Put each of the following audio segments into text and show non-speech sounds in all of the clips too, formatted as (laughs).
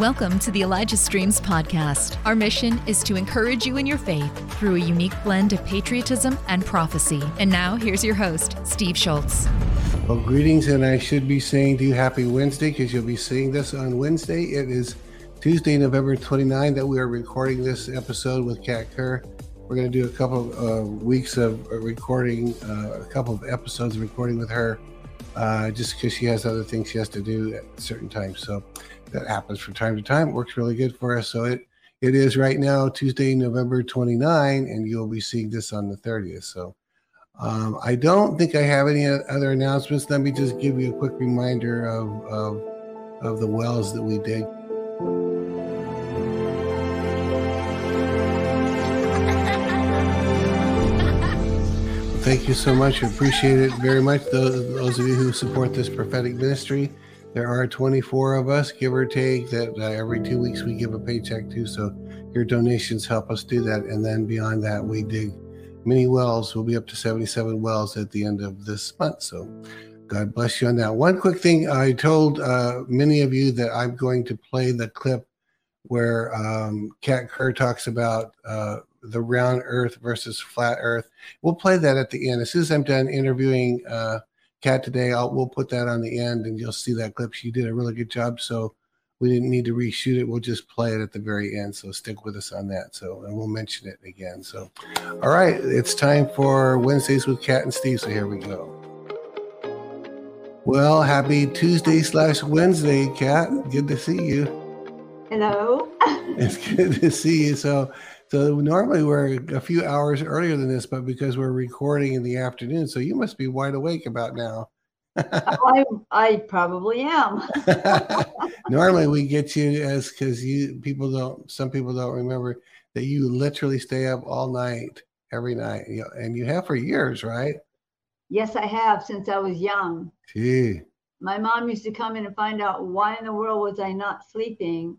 Welcome to the Elijah Streams podcast. Our mission is to encourage you in your faith through a unique blend of patriotism and prophecy. And now, here's your host, Steve Shultz. Well, greetings, and I should be saying to you happy Wednesday because you'll be seeing this on Wednesday. It is Tuesday, November 29 that we are recording this episode with Kat Kerr. We're going to do a couple of uh, weeks of recording, uh, a couple of episodes of recording with her, uh, just because she has other things she has to do at certain times. So that happens from time to time. It works really good for us. So it it is right now Tuesday, November 29, and you'll be seeing this on the 30th. So um, I don't think I have any other announcements. Let me just give you a quick reminder of of, of the wells that we dig. Thank you so much. I Appreciate it very much. Those, those of you who support this prophetic ministry. There are 24 of us, give or take, that uh, every two weeks we give a paycheck to. So your donations help us do that. And then beyond that, we dig many wells. We'll be up to 77 wells at the end of this month. So God bless you on that. One quick thing I told uh, many of you that I'm going to play the clip where um, Kat Kerr talks about uh, the round earth versus flat earth. We'll play that at the end. As soon as I'm done interviewing uh, Kat today. I'll, we'll put that on the end and you'll see that clip. She did a really good job. So we didn't need to reshoot it. We'll just play it at the very end. So stick with us on that. So, and we'll mention it again. So, all right, it's time for Wednesdays with Kat and Steve. So here we go. Well, happy Tuesday slash Wednesday, Kat. Good to see you. Hello. (laughs) it's good to see you. So, so normally we're a few hours earlier than this, but because we're recording in the afternoon, so you must be wide awake about now. (laughs) Oh, I I probably am. (laughs) normally we get you as because you people don't some people don't remember that you literally stay up all night every night, and you have for years, right? Yes, I have since I was young. Gee. My mom used to come in and find out why in the world was I not sleeping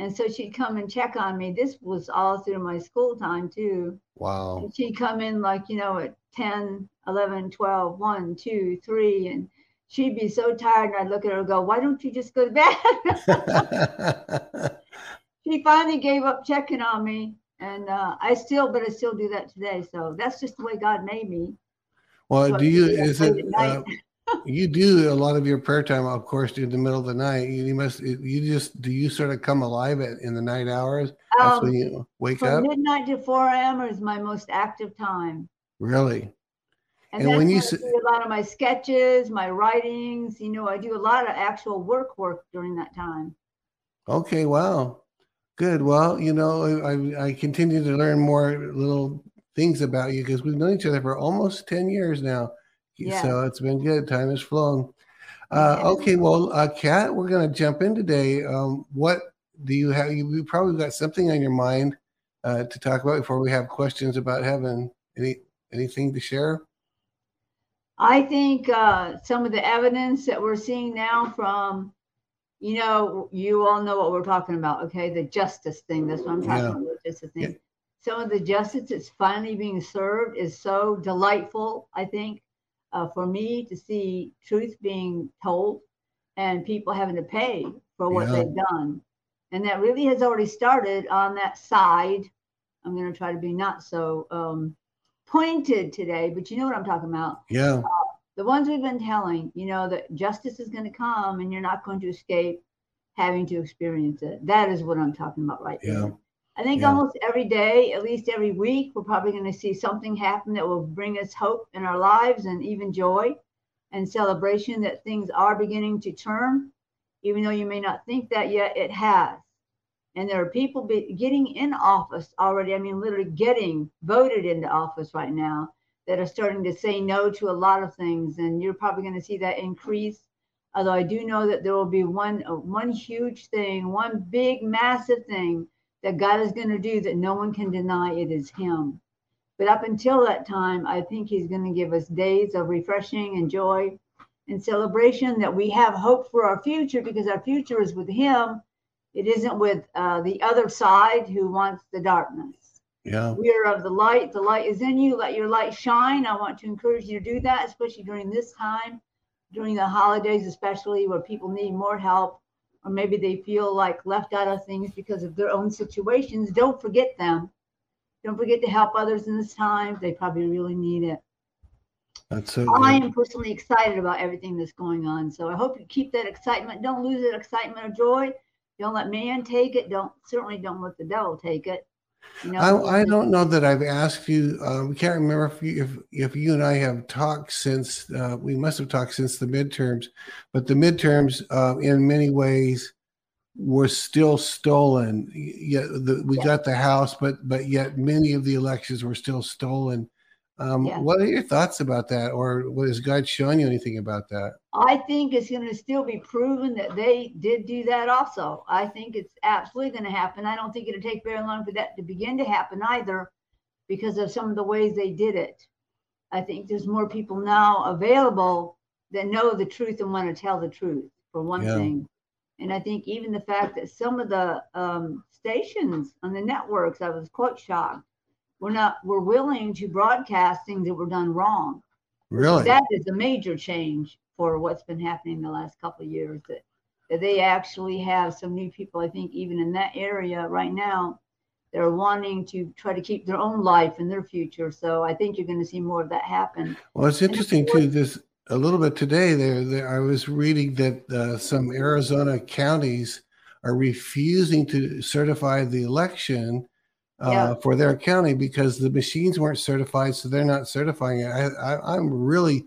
and so she'd come and check on me. This was all through my school time too. Wow. And she'd come in like, you know, at 10, 11, 12, 1, 2, 3. And she'd be so tired. And I'd look at her and go, why don't you just go to bed? (laughs) she finally gave up checking on me. And uh, I still, but I still do that today. So that's just the way God made me. Well, so do you, is it, uh, you do a lot of your prayer time, of course, in the middle of the night. You, must, you just, do you sort of come alive at, in the night hours? That's um, when you wake from up? midnight to 4 a.m. is my most active time. Really? And, and when you do a lot of my sketches, my writings, you know, I do a lot of actual work work during that time. Okay, wow. Good. Well, you know, I, I continue to learn more little things about you because we've known each other for almost 10 years now. Yeah. So it's been good. Time has flown. Uh, okay, well, uh, Kat, we're going to jump in today. Um, what do you have? You, you probably got something on your mind uh, to talk about before we have questions about heaven. Any anything to share? I think uh, some of the evidence that we're seeing now from, you know, you all know what we're talking about, okay? The justice thing. That's what I'm talking yeah. about. Justice thing. Yeah. Some of the justice that's finally being served is so delightful. I think uh, for me to see truth being told and people having to pay for what yeah. they've done. And that really has already started on that side. I'm going to try to be not so um, pointed today, but you know what I'm talking about. Yeah. Uh, the ones we've been telling, you know, that justice is going to come and you're not going to escape having to experience it. That is what I'm talking about right now. yeah. there. I think yeah. almost every day, at least every week, we're probably going to see something happen that will bring us hope in our lives and even joy and celebration that things are beginning to turn. Even though you may not think that yet, it has. And there are people be, getting in office already. I mean, literally getting voted into office right now that are starting to say no to a lot of things. And you're probably going to see that increase. Although I do know that there will be one one huge thing, one big, massive thing that God is going to do that no one can deny it is Him. But up until that time, I think He's going to give us days of refreshing and joy and celebration that we have hope for our future because our future is with Him. It isn't with uh, the other side who wants the darkness. Yeah. We are of the light. The light is in you. Let your light shine. I want to encourage you to do that, especially during this time, during the holidays, especially where people need more help or maybe they feel like left out of things because of their own situations, don't forget them. Don't forget to help others in this time. They probably really need it. That's so. I am personally excited about everything that's going on. So I hope you keep that excitement. Don't lose that excitement or joy. Don't let man take it. Don't certainly don't let the devil take it. You know, I, I don't know that I've asked you. Uh, we can't remember if you, if if you and I have talked since uh, we must have talked since the midterms, but the midterms uh, in many ways were still stolen. Yet the, we yeah. got the House, but but yet many of the elections were still stolen. Um, yeah. What are your thoughts about that, or what has God showing you anything about that? I think it's going to still be proven that they did do that. Also, I think it's absolutely going to happen. I don't think it'll take very long for that to begin to happen either, because of some of the ways they did it. I think there's more people now available that know the truth and want to tell the truth. For one yeah. thing, and I think even the fact that some of the um, stations on the networks, I was quite shocked we're not we're willing to broadcast things that were done wrong. Really, that is a major change for what's been happening the last couple of years. That that they actually have some new people. I think even in that area right now, they're wanting to try to keep their own life and their future. So I think you're going to see more of that happen. Well, it's interesting too. This a little bit today. There, there I was reading that uh, some Arizona counties are refusing to certify the election uh, yeah. for their county because the machines weren't certified, so they're not certifying it. I, I, I'm really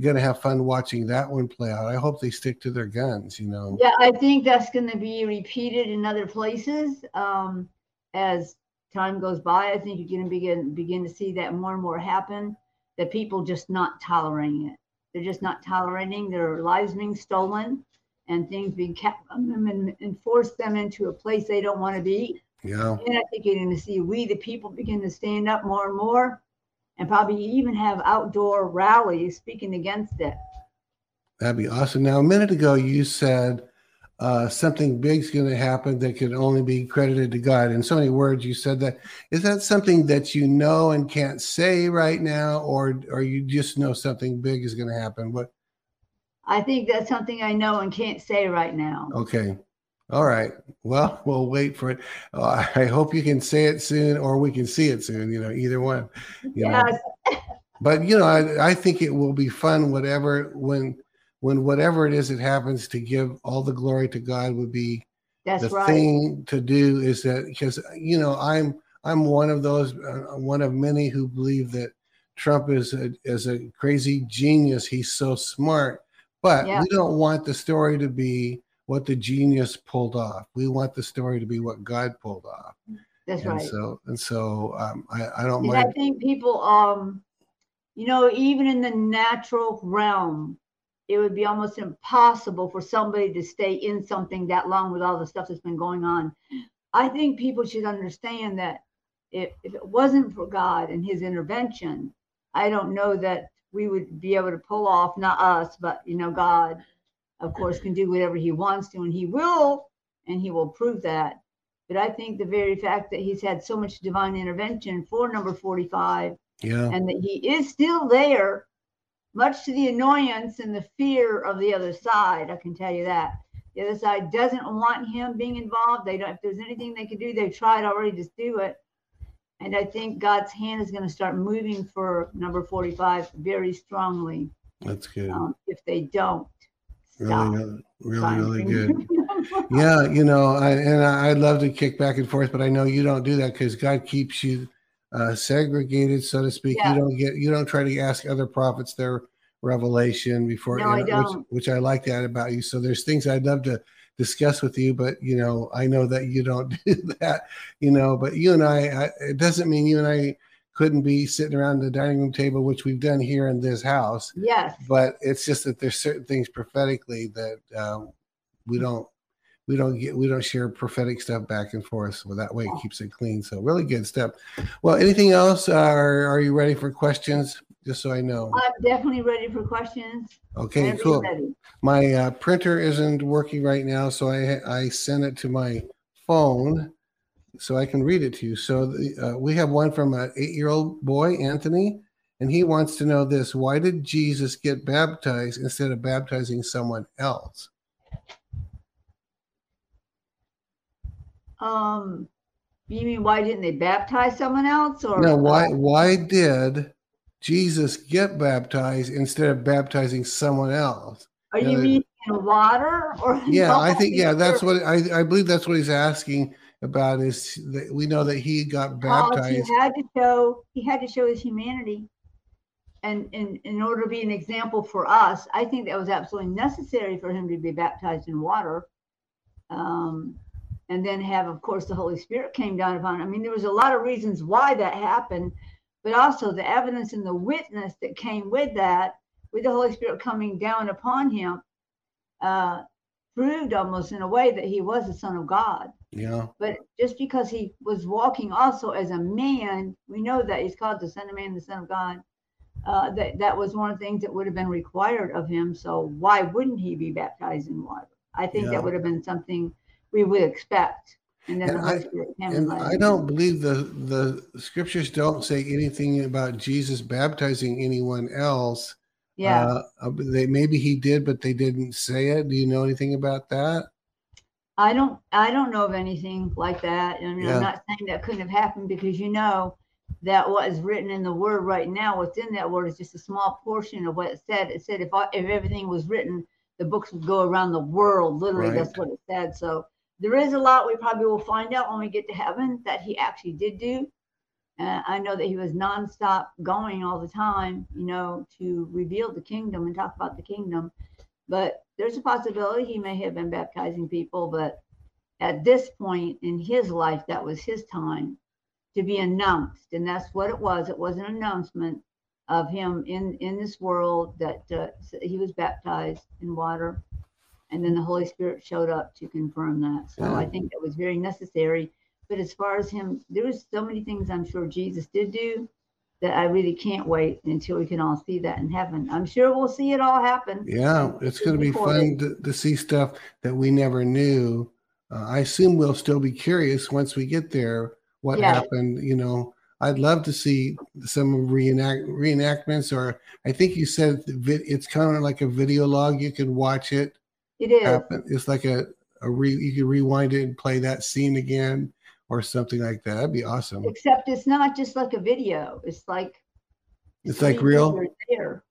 going to have fun watching that one play out. I hope they stick to their guns. You know. Yeah, I think that's going to be repeated in other places um, as time goes by. I think you're going to begin begin to see that more and more happen. That people just not tolerating it. They're just not tolerating their lives being stolen and things being kept them and, and force them into a place they don't want to be yeah. And I think you're going to see we, the people, begin to stand up more and more and probably even have outdoor rallies speaking against it. That'd be awesome. Now, a minute ago, you said uh, something big's going to happen that could only be credited to God. In so many words, you said that. Is that something that you know and can't say right now, or or you just know something big is going to happen? What? I think that's something I know and can't say right now. Okay. All right. Well, (laughs) we'll wait for it. Uh, I hope you can say it soon, or we can see it soon. You know, either one. You yes. know. (laughs) But you know, I, I think it will be fun. Whatever when when whatever it is that happens, to give all the glory to God would be That's the right. thing to do. Is that because you know I'm I'm one of those uh, one of many who believe that Trump is a is a crazy genius. He's so smart, but yeah. we don't want the story to be what the genius pulled off. We want the story to be what God pulled off. That's and right. So and so um, I, I don't mind. I think people, um, you know, even in the natural realm, it would be almost impossible for somebody to stay in something that long with all the stuff that's been going on. I think people should understand that if, if it wasn't for God and His intervention, I don't know that we would be able to pull off not us, but you know, God of course, can do whatever he wants to, and he will, and he will prove that. But I think the very fact that he's had so much divine intervention for number 45, yeah. and that he is still there, much to the annoyance and the fear of the other side, I can tell you that. The other side doesn't want him being involved. They don't, if there's anything they can do, they've tried already to do it. And I think God's hand is going to start moving for number 45 very strongly. That's good. Um, if they don't really, really, really good. (laughs) yeah, you know, I, and I, would love to kick back and forth, but I know you don't do that because God keeps you uh, segregated, so to speak. Yeah. You don't get, you don't try to ask other prophets their revelation before, no, you know, I which, which I like that about you. So there's things I'd love to discuss with you, but you know, I know that you don't (laughs) do that, you know, but you and I, I it doesn't mean you and I couldn't be sitting around the dining room table, which we've done here in this house. Yes. But it's just that there's certain things prophetically that um, we don't we don't get we don't share prophetic stuff back and forth. So that way it keeps it clean. So really good stuff. Well anything else? Are, are you ready for questions? Just so i know. I'm definitely ready for questions. Okay cool. my uh, printer isn't working right now so i i sent it to my phone so I can read it to you. So the, uh, we have one from an eight-year-old boy, Anthony, and he wants to know this: Why did Jesus get baptized instead of baptizing someone else? Um, you mean why didn't they baptize someone else? Or no, why why did Jesus get baptized instead of baptizing someone else? Are you, you know, mean in water or? Yeah, I think yeah, that's what I I believe that's what he's asking about. Is that we know that he got baptized. He had to show he had to show his humanity. And in, in order to be an example for us, I think that was absolutely necessary for him to be baptized in water. Um, and then have, of course, the Holy Spirit came down upon him. I mean, there was a lot of reasons why that happened, but also the evidence and the witness that came with that, with the Holy Spirit coming down upon him, uh, proved almost in a way that he was the Son of God. Yeah. But just because he was walking also as a man, we know that he's called the Son of Man, the Son of God. Uh, that that was one of the things that would have been required of him. So why wouldn't he be baptized in water? I think yeah. that would have been something we would expect. And then and I, and I don't believe the the scriptures don't say anything about Jesus baptizing anyone else. Yeah, uh, they maybe he did, but they didn't say it. Do you know anything about that? I don't. I don't know of anything like that. Mean, yeah. I'm not saying that couldn't have happened because you know that what is written in the word right now, what's in that word is just a small portion of what it said. It said if I, if everything was written, the books would go around the world. Literally, right. that's what it said. So there is a lot we probably will find out when we get to heaven that he actually did do. Uh, I know that he was nonstop going all the time, you know, to reveal the kingdom and talk about the kingdom. But there's a possibility he may have been baptizing people, but at this point in his life, that was his time to be announced, and that's what it was. It was an announcement of him in in this world that uh, he was baptized in water and then the Holy Spirit showed up to confirm that. So. I think that was very necessary. But as far as him, there was so many things I'm sure Jesus did do that I really can't wait until we can all see that in heaven. I'm sure we'll see it all happen. Yeah, it's going to be fun to, to, see stuff that we never knew. Uh, I assume we'll still be curious once we get there what yeah. happened. You know, I'd love to see some reenact reenactments, or I think you said it's kind of like a video log. You can watch it it is. Happen. It's like a, a re, you can rewind it and play that scene again or something like that. That'd be awesome. Except it's not just like a video. It's like it's like real. There.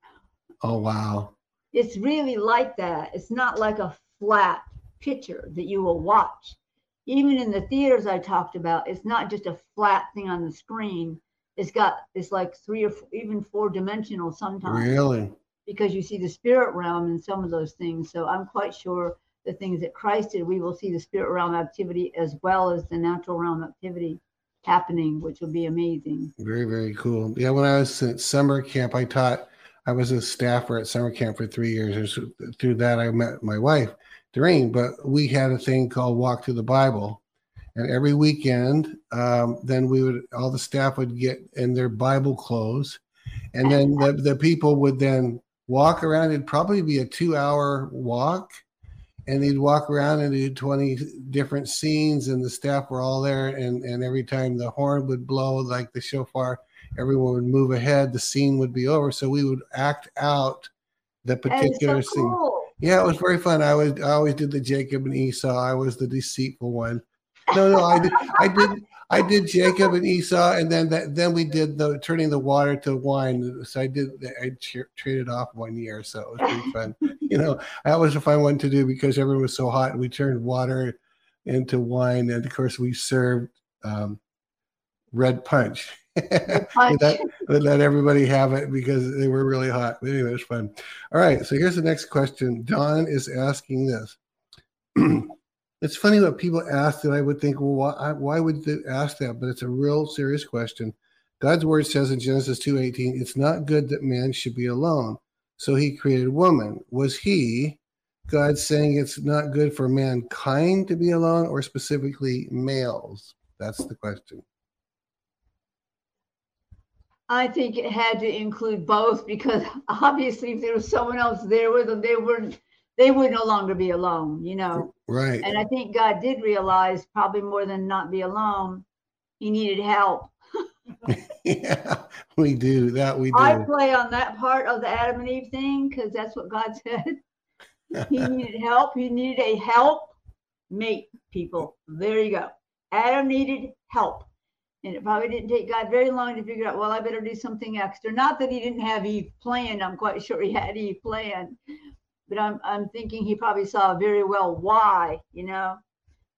Oh wow. It's really like that. It's not like a flat picture that you will watch. Even in the theaters I talked about, it's not just a flat thing on the screen. It's got it's like three or four, even four dimensional sometimes. Really? because you see the spirit realm in some of those things. So I'm quite sure the things that Christ did, we will see the spirit realm activity as well as the natural realm activity happening, which will be amazing. Very, very cool. Yeah, when I was at summer camp, I taught, I was a staffer at summer camp for three years. Through that, I met my wife, Doreen, but we had a thing called Walk Through the Bible. And every weekend, um, then we would, all the staff would get in their Bible clothes. And then the, the people would then walk around. It'd probably be a two hour walk. And he'd walk around and do 20 different scenes, and the staff were all there. And, and every time the horn would blow, like the shofar, everyone would move ahead. The scene would be over. So we would act out the particular so scene. Cool. Yeah, it was very fun. I was I always did the Jacob and Esau. I was the deceitful one. No, no, I did I did I did Jacob and Esau, and then that, then we did the turning the water to wine. So I did I traded off one year, so it was pretty (laughs) fun. you know, that was a fun one to do because everyone was so hot. We turned water into wine, and of course we served um, red punch. (laughs) punch. let, let everybody have it because they were really hot. But anyway, it was fun. All right, so here's the next question. Don is asking this. (clears throat) It's funny what people ask that I would think, well, why, why would they ask that? But it's a real serious question. God's word says in Genesis 2:18, it's not good that man should be alone. So he created woman. Was he, God saying it's not good for mankind to be alone or specifically males? That's the question. I think it had to include both because (laughs) obviously if there was someone else there with them, they wouldn't they would no longer be alone, you know. Right. And I think God did realize probably more than not be alone, he needed help. (laughs) yeah, we do that. We do. I play on that part of the Adam and Eve thing because that's what God (laughs) said. he needed help. He needed a help mate, people. There you go. Adam needed help. And it probably didn't take God very long to figure out, well, I better do something extra. Not that he didn't have Eve planned. I'm quite sure he had Eve planned. But I'm, I'm thinking he probably saw very well why, you know.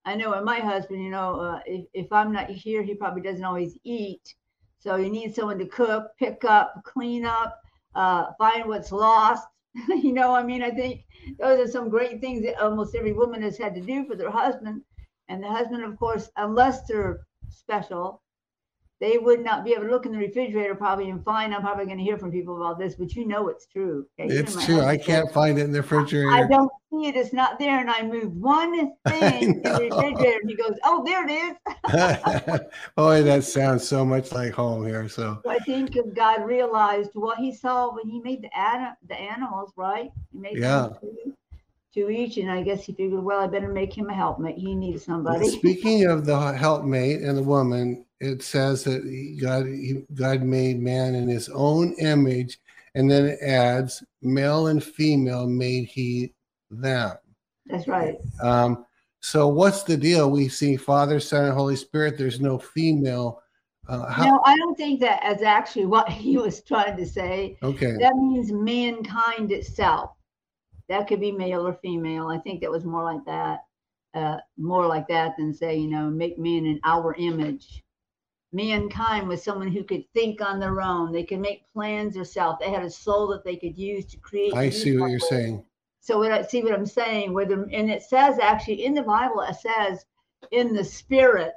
I know with my husband, you know, uh, if, if I'm not here, he probably doesn't always eat. So you need someone to cook, pick up, clean up, uh, find what's lost. (laughs) you know, I mean, I think those are some great things that almost every woman has had to do for their husband. And the husband, of course, unless they're special, they would not be able to look in the refrigerator probably and find. I'm probably going to hear from people about this, but you know it's true. Okay? It's true. I can't find it in the refrigerator. I don't see it. It's not there. And I move one (laughs) thing in the refrigerator and he goes, Oh, there it is. (laughs) Boy, that sounds so much like home here. So, so I think if God realized what he saw when he made the, ad- the animals, right? He made yeah to each, and I guess he figured, well, I better make him a helpmate. He needs somebody. Speaking of the helpmate and the woman, it says that God God made man in His own image, and then it adds, male and female made He them. That's right. Um, so what's the deal? We see Father, Son, and Holy Spirit. There's no female. Uh, how- no, I don't think that is actually (laughs) what he was trying to say. Okay. That means mankind itself that could be male or female. I think that was more like that, uh, more like that than say, you know, make man in our image. Mankind was someone who could think on their own. They could make plans themselves. They had a soul that they could use to create. I see what you're saying. So what I see what I'm saying, with them, and it says actually in the Bible, it says in the spirit.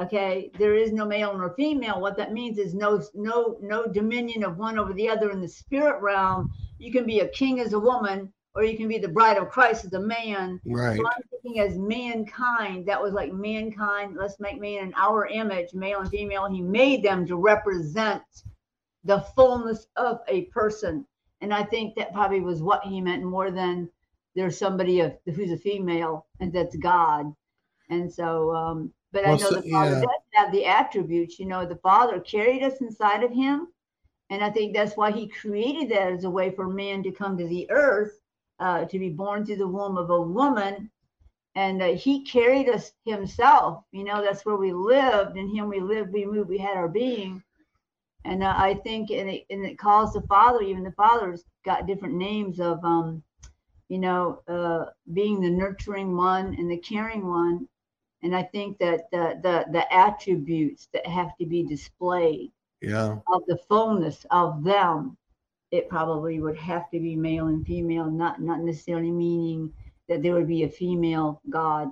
Okay, there is no male nor female. What that means is no no no dominion of one over the other in the spirit realm you can be a king as a woman or you can be the bride of Christ as a man. Right. So I'm thinking as mankind, that was like mankind, let's make man in our image, male and female. He made them to represent the fullness of a person. And I think that probably was what he meant more than there's somebody of, who's a female and that's God. And so, um, but well, I know so, the Father yeah. does have the attributes. You know, the Father carried us inside of him and I think that's why he created that as a way for man to come to the earth, uh, to be born through the womb of a woman. And uh, he carried us himself. You know, that's where we lived. In him we lived, we moved, we had our being. And uh, I think, and it, and it calls the Father, even the Father's got different names of, um, you know, uh, being the nurturing one and the caring one. And I think that the, the, the attributes that have to be displayed yeah of the fullness of them it probably would have to be male and female not not necessarily meaning that there would be a female god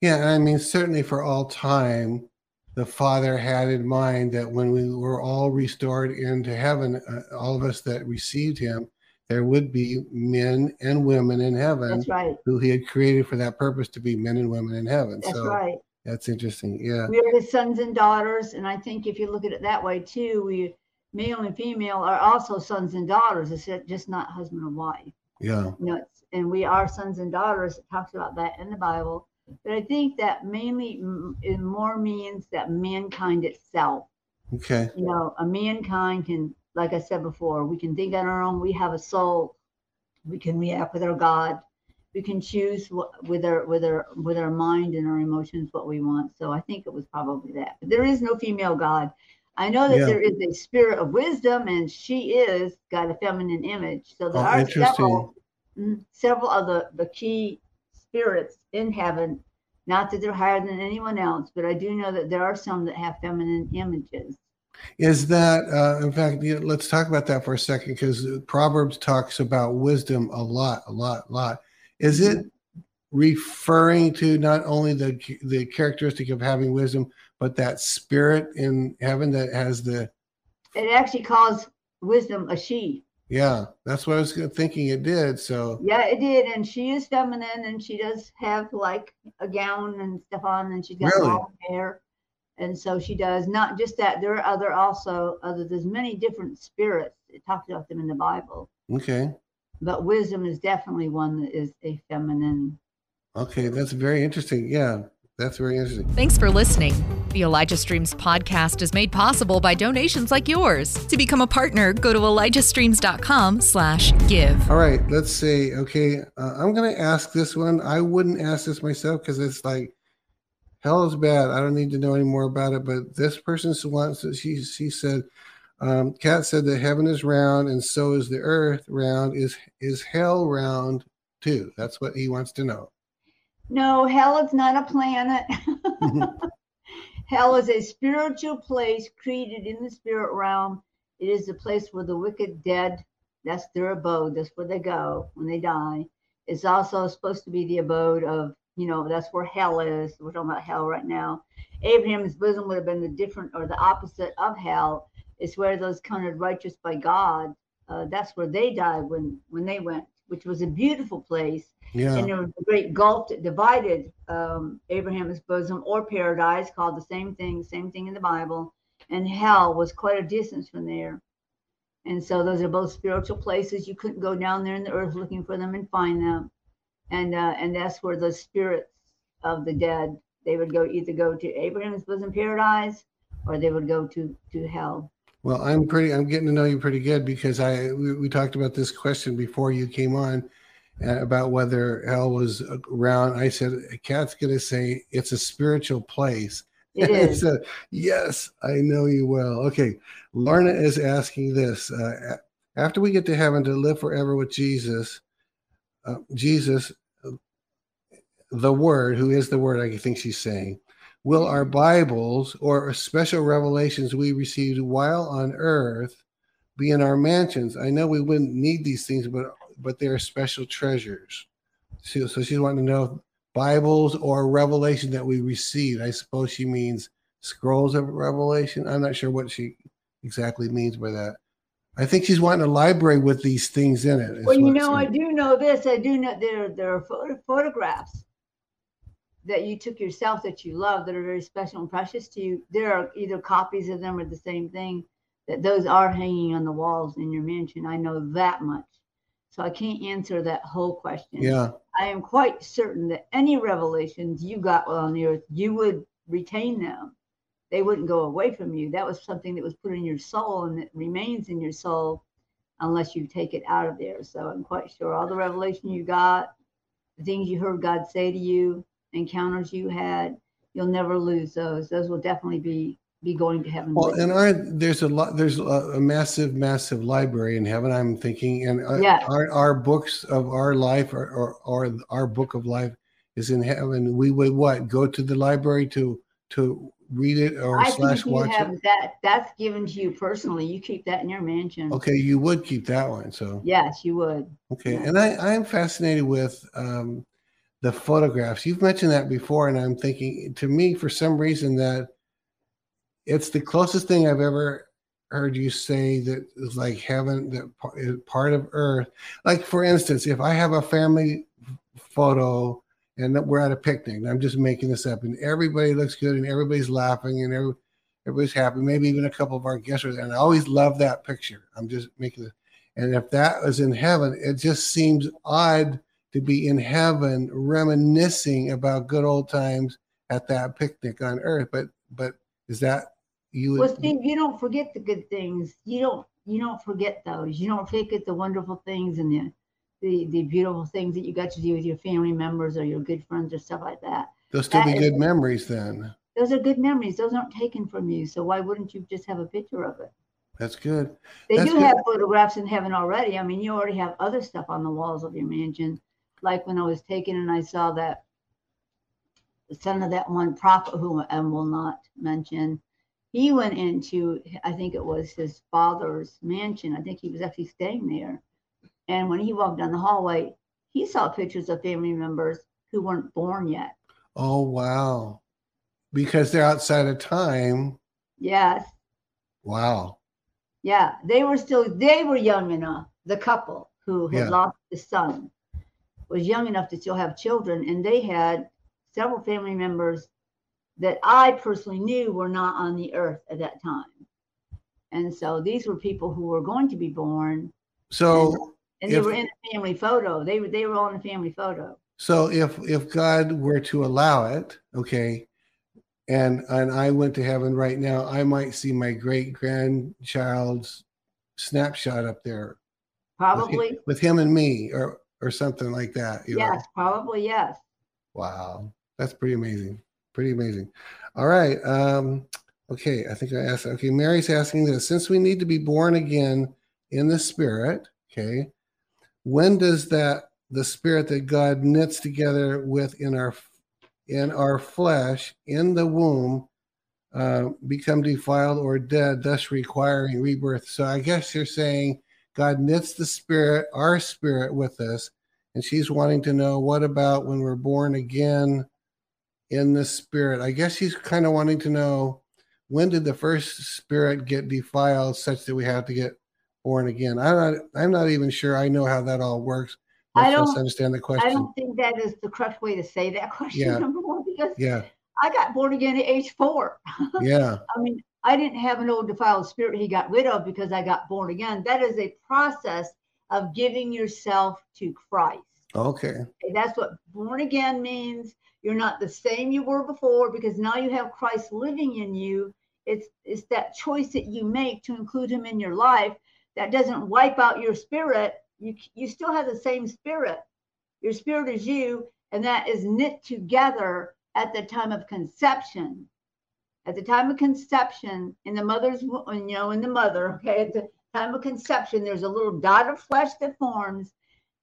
yeah i mean certainly for all time the father had in mind that when we were all restored into heaven uh, all of us that received him there would be men and women in heaven That's right. who he had created for that purpose to be men and women in heaven That's so right. That's interesting. Yeah. We are his sons and daughters. And I think if you look at it that way too, we male and female are also sons and daughters. It's just not husband and wife. Yeah. You know, and we are sons and daughters. It talks about that in the Bible. But I think that mainly it more means that mankind itself. Okay. You know, a mankind can, like I said before, we can think on our own. We have a soul. We can react with our God we can choose what, with our with our with our mind and our emotions what we want. So I think it was probably that. But there is no female God. I know that yeah. there is a spirit of wisdom, and she is got a feminine image. So there oh, are several mm, several of the, the key spirits in heaven. Not that they're higher than anyone else, but I do know that there are some that have feminine images. Is that, uh, in fact, let's talk about that for a second because Proverbs talks about wisdom a lot, a lot, a lot. Is it referring to not only the the characteristic of having wisdom, but that spirit in heaven that has the? It actually calls wisdom a she. Yeah, that's what I was thinking. It did. So yeah, it did, and she is feminine, and she does have like a gown and stuff on, and she's got really? long hair, and so she does. Not just that, there are other also other. There's many different spirits. It talks about them in the Bible. Okay but wisdom is definitely one that is a feminine. Okay, that's very interesting. Yeah, that's very interesting. Thanks for listening. The Elijah Streams podcast is made possible by donations like yours. To become a partner, go to elijahstreams.com slash give. All right, let's see. okay, uh, I'm going to ask this one. I wouldn't ask this myself because it's like, hell is bad. I don't need to know any more about it. But this person wants to, she, she said, um, Kat said that heaven is round and so is the earth round. Is, is hell round too? That's what he wants to know. No, hell is not a planet. (laughs) hell is a spiritual place created in the spirit realm. It is the place where the wicked dead, that's their abode. That's where they go when they die. It's also supposed to be the abode of, you know, that's where hell is. We're talking about hell right now. Abraham's bosom would have been the different or the opposite of hell. It's where those counted righteous by God. Uh, that's where they died when when they went, which was a beautiful place. Yeah. And there was a great gulf that divided um, Abraham's bosom or paradise, called the same thing, same thing in the Bible. And hell was quite a distance from there. And so those are both spiritual places. You couldn't go down there in the earth looking for them and find them. And uh, and that's where the spirits of the dead they would go either go to Abraham's bosom paradise or they would go to to hell. Well, I'm pretty. I'm getting to know you pretty good because I we, we talked about this question before you came on uh, about whether hell was around. I said, Kat's going to say it's a spiritual place. It is. (laughs) yes, I know you well. Okay. Lorna is asking this uh, after we get to heaven to live forever with Jesus, uh, Jesus, the Word, who is the Word, I think she's saying, will our Bibles or special revelations we received while on earth be in our mansions? I know we wouldn't need these things, but but they are special treasures. So, so she's wanting to know Bibles or revelation that we received. I suppose she means scrolls of revelation. I'm not sure what she exactly means by that. I think she's wanting a library with these things in it. Well, you know, I do know this. I do know there there are photo- photographs that you took yourself that you love that are very special and precious to you. There are either copies of them or the same thing. That those are hanging on the walls in your mansion. I know that much. So I can't answer that whole question. Yeah. I am quite certain that any revelations you got while on the earth, you would retain them. They wouldn't go away from you. That was something that was put in your soul and that remains in your soul unless you take it out of there. So I'm quite sure all the revelation you got, the things you heard God say to you, encounters you had, you'll never lose those. Those will definitely be be going to heaven. Well, and our there's a lot there's a, a, massive massive library in heaven. I'm thinking, and uh, yeah. our our books of our life or, or or our book of life is in heaven. We would what go to the library to to read it or I slash think you watch have it. that. That's given to you personally. You keep that in your mansion. Okay, you would keep that one. So yes, you would. okay, Yeah. and I I'm fascinated with. um the photographs you've mentioned that before and i'm thinking to me for some reason that it's the closest thing I've ever heard you say that is like heaven, that part of earth. Like, for instance, if I have a family photo and we're at a picnic, and I'm just making this up, and everybody looks good and everybody's laughing and every, everybody's happy, maybe even a couple of our guests are there, and I always love that picture. I'm just making it. And if that was in heaven, it just seems odd to be in heaven reminiscing about good old times at that picnic on earth. But, but is that you Well, Steve, you don't forget the good things. You don't. You don't forget those. You don't forget the wonderful things and the, the the beautiful things that you got to do with your family members or your good friends or stuff like that. those still be that is- good memories then. Those are good memories. Those aren't taken from you. So why wouldn't you just have a picture of it? That's good. They That's do good. have photographs in heaven already. I mean, you already have other stuff on the walls of your mansion. Like when I was taken and I saw that the son of that one prophet who I will not mention, he went into, I think it was his father's mansion. I think he was actually staying there. And when he walked down the hallway, he saw pictures of family members who weren't born yet. Oh wow. Because they're outside of time. Yes. Wow. Yeah, they were still they were young enough. The couple who had Yeah. lost the son was young enough to still have children, and they had several family members that I personally knew were not on the earth at that time. And so these were people who were going to be born, So and they If- were in a family photo. They were they were all in a family photo. so if if God were to allow it, okay, and and I went to heaven right now, I might see my great grandchild's snapshot up there with him- Probably with him and me or or something like that. you know? yes, probably yes. Wow. That's pretty amazing. Pretty amazing. All right. Um, okay, I think I asked. Okay, Mary's asking this: since we need to be born again in the Spirit, okay, when does that the Spirit that God knits together with in our in our flesh in the womb uh, become defiled or dead, thus requiring rebirth? So I guess you're saying God knits the Spirit, our spirit, with us, and she's wanting to know what about when we're born again in the spirit. I guess she's kind of wanting to know when did the first spirit get defiled such that we have to get born again. I'm not I'm not even sure I know how that all works. I don't understand the question. I don't think that is the correct way to say that (laughs) question. Yeah. Number one, because yeah. I got born again at age four. (laughs) Yeah. I mean, I didn't have an old defiled spirit he got rid of because I got born again. That is a process of giving yourself to Christ. Okay. That's what born again means. You're not the same you were before because now you have Christ living in you. It's it's that choice that you make to include him in your life that doesn't wipe out your spirit. You you still have the same spirit. Your spirit is you and that is knit together at the time of conception. At the time of conception in the mother's you know in the mother, okay, at the time of conception there's a little dot of flesh that forms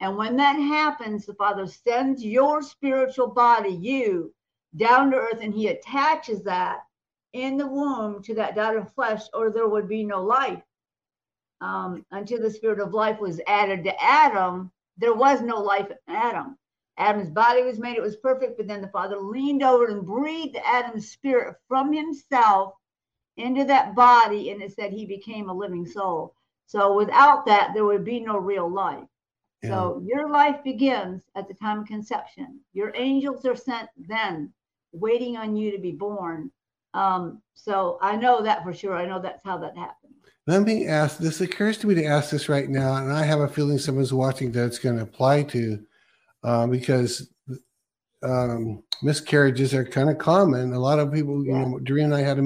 and when that happens, the Father sends your spiritual body, you, down to earth, and He attaches that in the womb to that dot of flesh, or there would be no life. Um, until the spirit of life was added to Adam, there was no life in Adam. Adam's body was made, it was perfect, but then the Father leaned over and breathed Adam's spirit from himself into that body, and it said he became a living soul. So without that, there would be no real life. Yeah. So your life begins at the time of conception. Your angels are sent then, waiting on you to be born. Um, so I know that for sure. I know that's how that happened. Let me ask this occurs to me to ask this right now, and I have a feeling someone's watching that it's going to apply to uh, because um, miscarriages are kind of common. A lot of people, yeah. you know, Doreen and I had a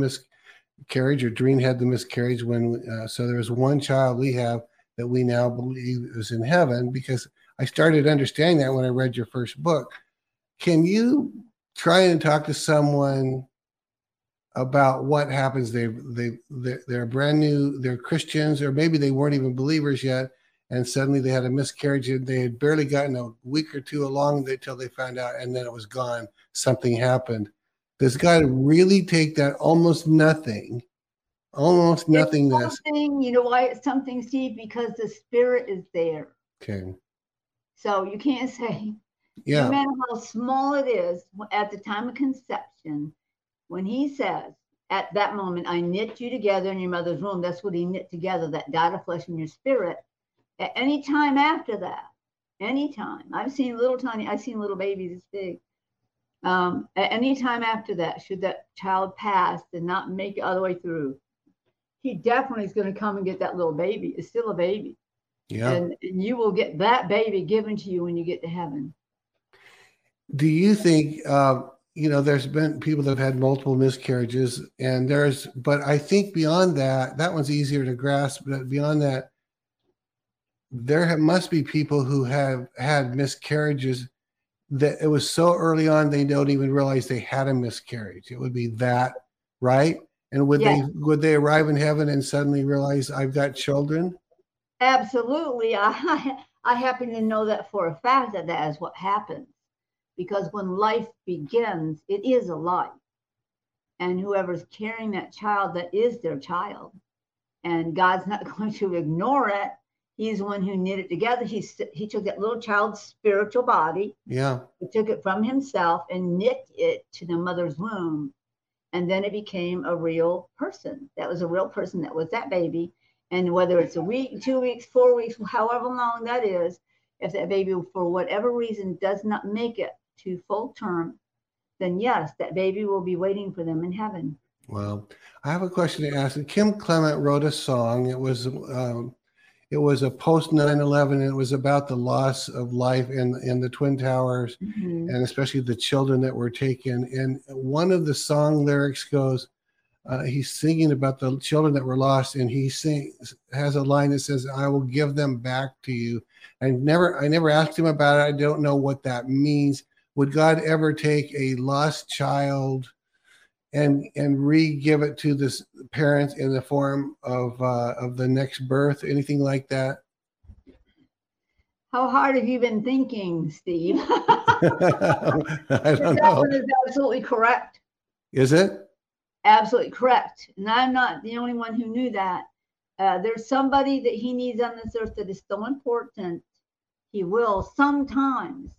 miscarriage, or Doreen had the miscarriage when, uh, so there was one child we have that we now believe is in heaven because I started understanding that when I read your first book. Can you try and talk to someone about what happens? They they they're, they're brand new, they're Christians, or maybe they weren't even believers yet, and suddenly they had a miscarriage and they had barely gotten a week or two along until they found out, and then it was gone. Something happened. Does God really take that almost nothing almost nothingness. you know why it's something, Steve? Because the spirit is there. Okay. So you can't (laughs) say, yeah. no matter how small it is, at the time of conception, when he says, at that moment, I knit you together in your mother's womb, that's what he knit together, that dot of flesh in your spirit. At any time after that, anytime, I've seen little tiny, I've seen little babies this big. Um, at any time after that, should that child pass and not make it all the way through, he definitely is going to come and get that little baby. It's still a baby. Yeah. And, and you will get that baby given to you when you get to heaven. Do you think, uh, you know, there's been people that have had multiple miscarriages, and there's, but I think beyond that, that one's easier to grasp. But beyond that, there have, must be people who have had miscarriages that it was so early on they don't even realize they had a miscarriage. It would be that, right? And would yes. they would they arrive in heaven and suddenly realize I've got children? Absolutely. (laughs) I I happen to know that for a fact that that is what happens. Because when life begins, it is a life. And whoever's carrying that child, that is their child. And God's not (laughs) going to ignore it. He's the one who knit it together. He, he took that little child's spiritual body. Yeah. He took it from himself and knit it to the mother's womb and then it became a real person that was a real person that was that baby and whether it's a week two weeks four weeks however long that is if that baby for whatever reason does not make it to full term then yes that baby will be waiting for them in heaven well i have a question to ask kim clement wrote a song it was um, it was a post 9-11 and it was about the loss of life in in the twin towers mm-hmm. and especially the children that were taken. And one of the song lyrics goes uh, he's singing about the children that were lost and he sings has a line that says i will give them back to you. I never i never asked him about it. I don't know what that means. Would god ever take a lost child and and re-give it to this parent in the form of uh, of the next birth, anything like that? How hard have you been thinking, Steve? (laughs) (laughs) I don't know. is absolutely correct. Is it? Absolutely correct. And I'm not the only one who knew that. Uh, there's somebody that he needs on this earth that is so important. He will sometimes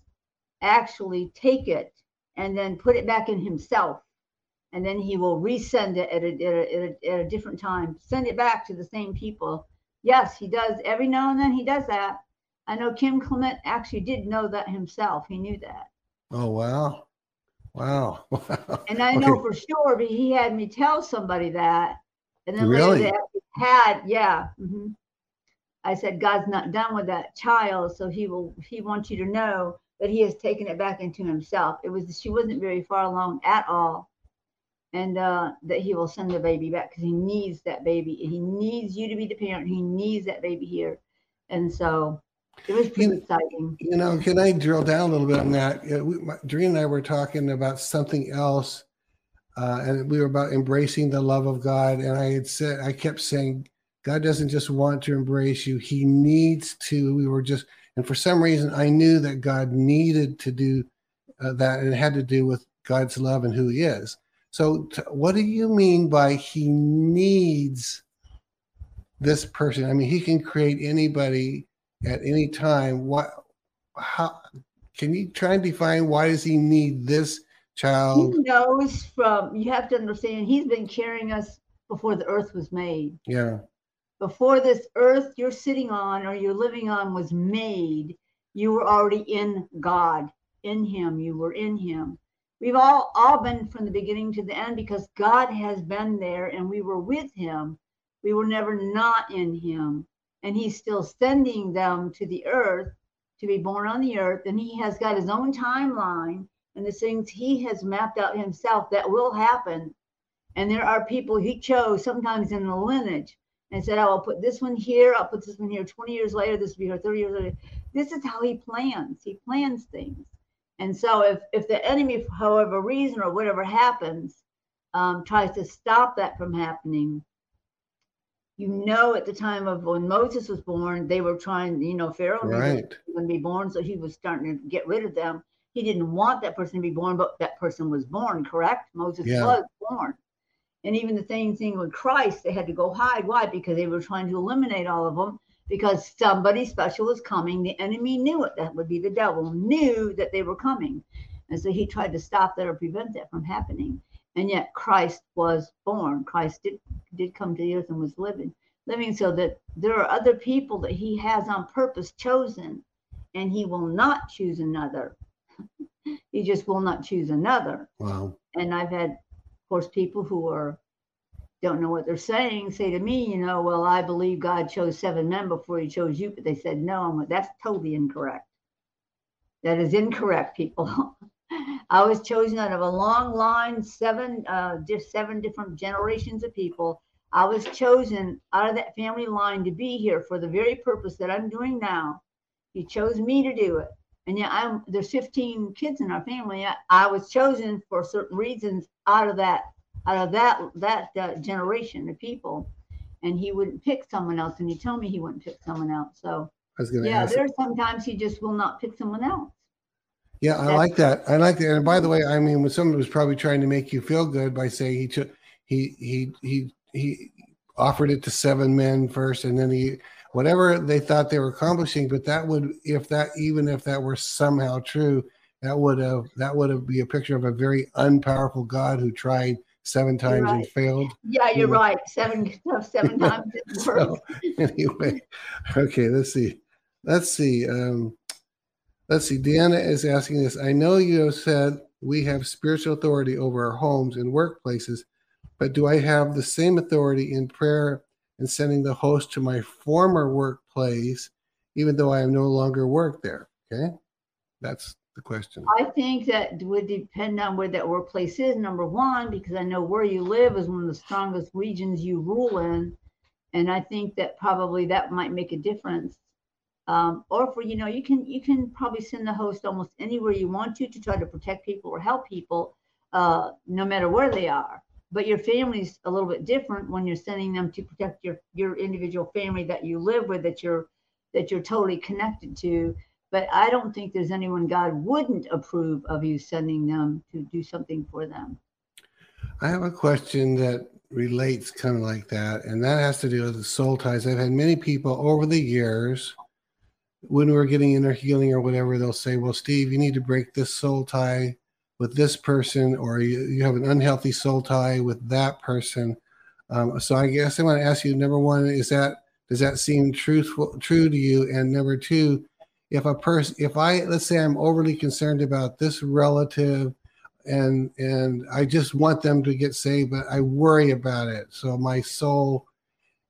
actually take it and then put it back in himself. And then he will resend it at a, at a, at a, different time, send it back to the same people. Yes, he does. Every now and then he does that. I know Kim Clement actually did know that himself. He knew that. Oh wow, wow. wow. (laughs) And I know Okay. for sure, but he had me tell somebody that. And then Really? later had, yeah. mhm. I said, God's not done with that child, so he will he wants you to know that he has taken it back into himself. It was she wasn't very far along at all. And uh, that he will send the baby back because he needs that baby. He needs you to be the parent. He needs that baby here. And so it was pretty You- exciting. You know, can I drill down a little bit on that? Yeah, we, my, Doreen and I were talking about something else, uh, and we were about embracing the love of God. And I had said, I kept saying, God doesn't just want to embrace you; He needs to. We were just, and for some reason, I knew that God needed to do uh, that, and it had to do with God's love and who He is. So, t- what do you mean by He needs this person? I mean, He can create anybody at any time. What? How? Can you try and define why does He need this child? He knows from, you have to understand, he's been carrying us before the earth was made. Yeah. before this earth you're sitting on or you're living on was made, you were already in God, in Him. You were in Him. We've all all been from the beginning to the end because God has been there and we were with Him. We were never not in Him, and He's still sending them to the earth to be born on the earth, and He has got His own timeline and the things He has mapped out Himself that will happen. And there are people He chose sometimes in the lineage and said, oh, I will put this one here, I'll put this one here 20 years later, this will be here 30 years later. This is how he plans. He plans things. And so if if the enemy, for however reason or whatever happens, um, tries to stop that from happening, you know at the time of when Moses was born, they were trying, you know, Pharaoh Right. to be born, so he was starting to get rid of them. He didn't want that person to be born, but that person was born, correct? Moses Yeah. was born. And even the same thing with Christ, they had to go hide. Why? Because they were trying to eliminate all of them because somebody special was coming. The enemy knew it. That would be the devil, knew that they were coming. And so he tried to stop that or prevent that from happening. And yet Christ was born. Christ did, did come to the earth and was living, living so that there are other people that he has on purpose chosen, and he will not choose another. (laughs) he just will not choose another Wow. and I've had, of course, people who are don't know what they're saying say to me, you know, well, I believe God chose seven men before He chose you, but they said no. I'm like, that's totally incorrect. That is incorrect, people. (laughs) I was chosen out of a long line, seven, uh, just seven different generations of people. I was chosen out of that family line to be here for the very purpose that I'm doing now. He chose me to do it and yeah, I'm there's 15 kids in our family. I, I was chosen for certain reasons out of that out of that that uh, generation of people, and he wouldn't pick someone else. And he told me he wouldn't pick someone else. So I was going to yeah, there's sometimes he just will not pick someone else. Yeah, I That's- like that. I like that. And by the way, I mean, when someone was probably trying to make you feel good by saying he took, he he he he offered it to seven men first, and then he whatever they thought they were accomplishing. But that would, if that even if that were somehow true, that would have that would have be a picture of a very unpowerful God who tried seven times and failed. Yeah, you're Yeah. right. Seven (laughs) seven (laughs) times it didn't work. So anyway, okay, let's see. Let's see. Um, let's see. Deanna is asking this. I know you have said we have spiritual authority over our homes and workplaces, but do I have the same authority in prayer and sending the host to my former workplace, even though I am no longer work there? Okay, that's the question. I think that would depend on where that workplace is, number one, because I know where you live is one of the strongest regions you rule in. And I think that probably that might make a difference. Um, or for, you know, you can you can probably send the host almost anywhere you want to to try to protect people or help people, uh, no matter where they are. but your family's a little bit different when you're sending them to protect your your individual family that you live with that you're that you're totally connected to but i don't think there's anyone god wouldn't approve of you sending them to do something for them. I have a question that relates kind of like that and that has to do with the soul ties. I've had many people over the years when we're getting inner healing or whatever they'll say well steve you need to break this soul tie with this person or you, you have an unhealthy soul tie with that person. Um, so i guess i want to ask you number one is that does that seem truthful true to you? And number two if a person if i let's say i'm overly concerned about this relative and and i just want them to get saved but i worry about it. So my soul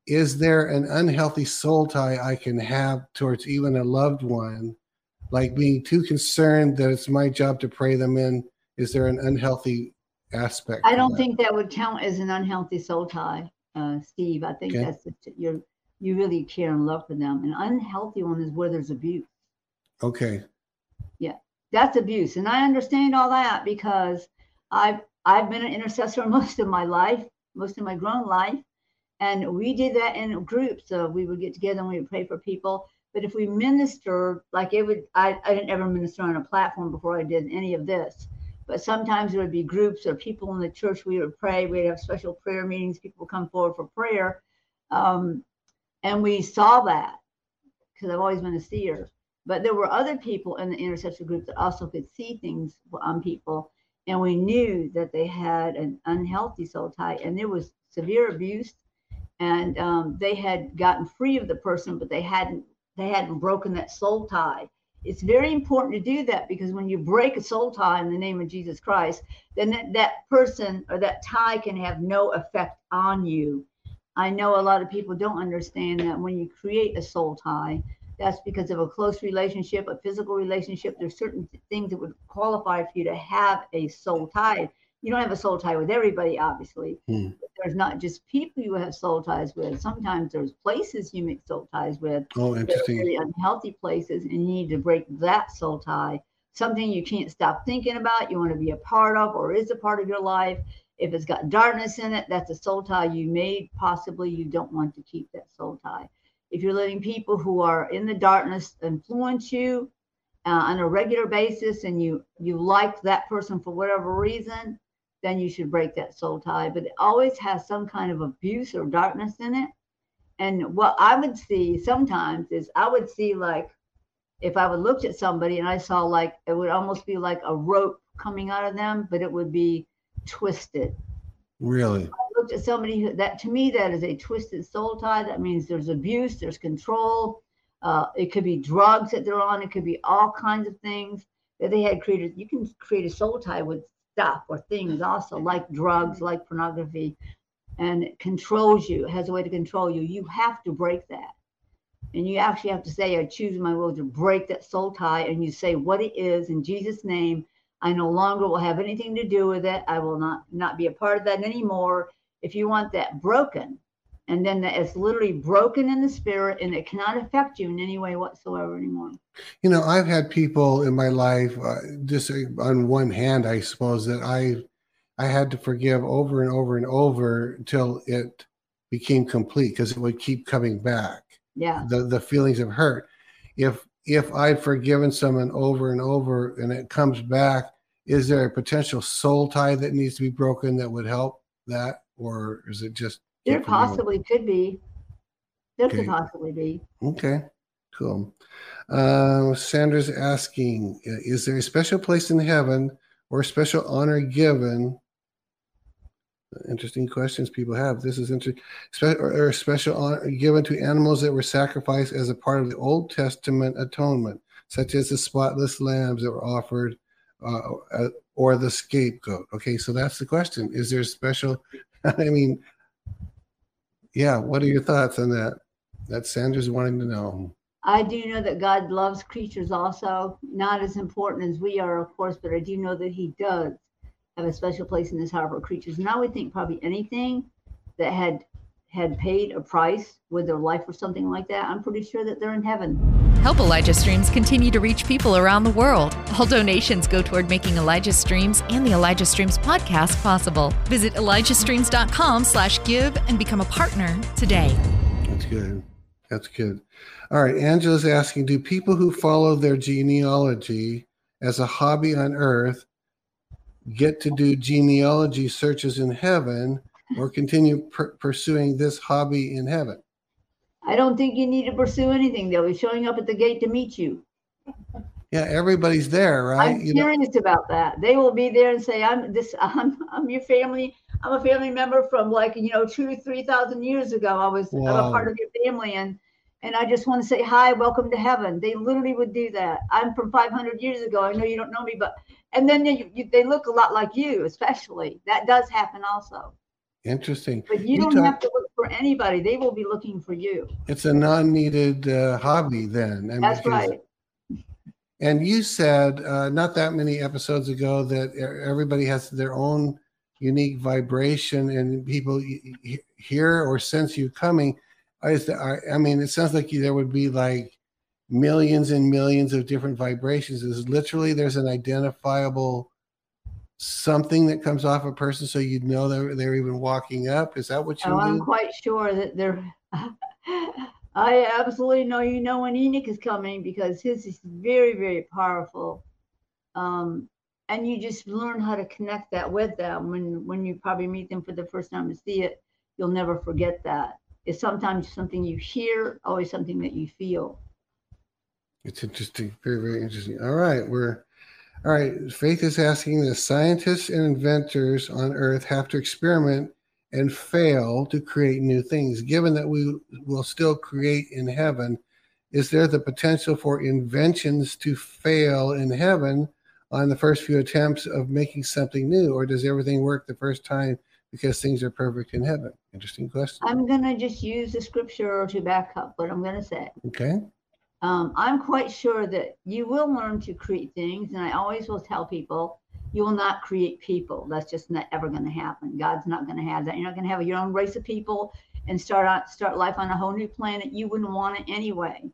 is there an unhealthy soul tie i can have towards even a loved one? Like being too concerned that it's my job to pray them in is there an unhealthy aspect i don't that? think that would count as an unhealthy soul tie uh, steve. I think okay. that's you're you really care and love for them. An unhealthy one is where there's abuse okay. Yeah that's abuse and i understand all that because i've i've been an intercessor (laughs) most of my life most of my grown life and we did that in groups so we would get together and we would pray for people. But if we minister like it would i, I didn't ever minister on a platform before i did any of this but sometimes there would be groups or people in the church we would pray we'd have special prayer meetings people would come forward for prayer um, and we saw that because i've always been a seer but there were other people in the intercessory group that also could see things on people. And we knew that they had an unhealthy soul tie and there was severe abuse. And um, they had gotten free of the person but they hadn't they hadn't broken that soul tie. It's very important to do that because when you break a soul tie in the name of Jesus Christ, then that, that person or that tie can have no effect on you. I know a lot of people don't understand that when you create a soul tie, that's because of a close relationship, a physical relationship. There's certain things that would qualify for you to have a soul tie you don't have a soul tie with everybody, obviously. Hmm. There's not just people you have soul ties with. Sometimes there's places you make soul ties with. Oh, interesting. Really unhealthy places, and you need to break that soul tie. Something you can't stop thinking about, you want to be a part of, or is a part of your life. If it's got darkness in it, that's a soul tie you made. Possibly you don't want to keep that soul tie. If you're letting people who are in the darkness influence you uh, on a regular basis, and you you like that person for whatever reason, then you should break that soul tie. But it always has some kind of abuse or darkness in it. And what I would see sometimes is I would see like if I would look at somebody and I saw like it would almost be like a rope coming out of them, but it would be twisted. Really? Looked at somebody who, that to me that is a twisted soul tie. That means there's abuse, there's control. Uh, it could be drugs that they're on. It could be all kinds of things that they had created. You can create a soul tie with stuff or things also like drugs, like pornography, and it controls you, has a way to control you. You have to break that. And you actually have to say, I choose my will to break that soul tie. And you say what it is in Jesus' name. I no longer will have anything to do with it. I will not not be a part of that anymore. If you want that broken, and then that it's literally broken in the spirit and it cannot affect you in any way whatsoever anymore. You know i've had people in my life uh, just on one hand i suppose that i i had to forgive over and over and over until it became complete because it would keep coming back. Yeah. The the feelings of hurt. If if i've forgiven someone over and over and it comes back is there a potential soul tie that needs to be broken that would help that or is it just there possibly could be. There okay. could possibly be. Okay, cool. Uh, Sandra's asking Is there a special place in heaven or special honor given? Interesting questions people have. This is interesting. Or, special honor given to animals that were sacrificed as a part of the Old Testament atonement, such as the spotless lambs that were offered uh, uh or the scapegoat. Okay, so that's the question. Is there special? (laughs) I mean, yeah, what are your thoughts on that? That Sandra's wanting to know. I do know that God loves creatures also, not as important as we are, of course, but I do know that He does have a special place in His heart for creatures. And I would think probably anything that had had paid a price with their life or something like that, I'm pretty sure that they're in heaven. Help Elijah Streams continue to reach people around the world. All donations go toward making Elijah Streams and the Elijah Streams podcast possible. Visit ElijahStreams.com slash give and become a partner today. That's good. That's good. All right. Angela's asking Do people who follow their genealogy as a hobby on earth get to do genealogy searches in heaven or continue pursuing this hobby in heaven? I don't think you need to pursue anything. They'll be showing up at the gate to meet you. Yeah, everybody's there, right? I'm you curious know? about that. They will be there and say, "I'm this. (laughs) I'm, I'm your family. I'm a family member from like you know two, three thousand years ago. I was I'm a part of your family, and and I just want to say hi, welcome to heaven." They literally would do that. I'm from 500 years ago. I know you don't know me, but and then they, you, they look a lot like you, especially. That does happen also. Interesting. But you, you don't talk, have to look for anybody. They will be looking for you. It's a non-needed uh, hobby then. I mean, That's right. And you said uh, not that many episodes ago that everybody has their own unique vibration, and people hear or sense you coming. I, I mean, it sounds like there would be like millions and millions of different vibrations. Is literally there's an identifiable something that comes off a person so you'd know they're, they're even walking up? Is that what you oh, mean? I'm quite sure that they're. (laughs) I absolutely know you know when Enoch is coming because his is very, very powerful. Um, and you just learn how to connect that with them when when you probably meet them for the first time to see it you'll never forget that it's sometimes something you hear always something that you feel it's interesting very very interesting all right we're all right, Faith is asking the scientists and inventors on Earth have to experiment and fail to create new things. Given that we will still create in heaven, is there the potential for inventions to fail in heaven on the first few attempts of making something new, or does everything work the first time because things are perfect in heaven? Interesting question. I'm going to just use the scripture to back up what I'm going to say. Okay um, I'm quite sure that you will learn to create things. And I always will tell people, you will not create people. That's just not ever going to happen. God's not going to have that. You're not going to have your own race of people and start out start life on a whole new planet. You wouldn't want it anyway.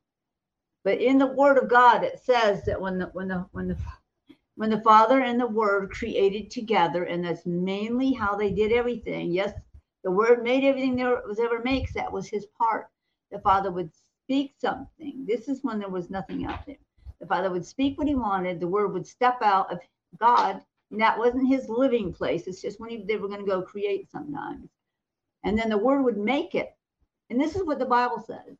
But in the Word of God, it says that when the when the when the when the Father and the Word created together, and that's mainly how they did everything. Yes, the Word made everything there was ever makes. That was His part. The Father would speak something. This is when there was nothing out there. The Father would speak what he wanted, the word would step out of God. And that wasn't his living place. It's just when he, they were going to go create sometimes. And then the word would make it. And this is what the Bible says.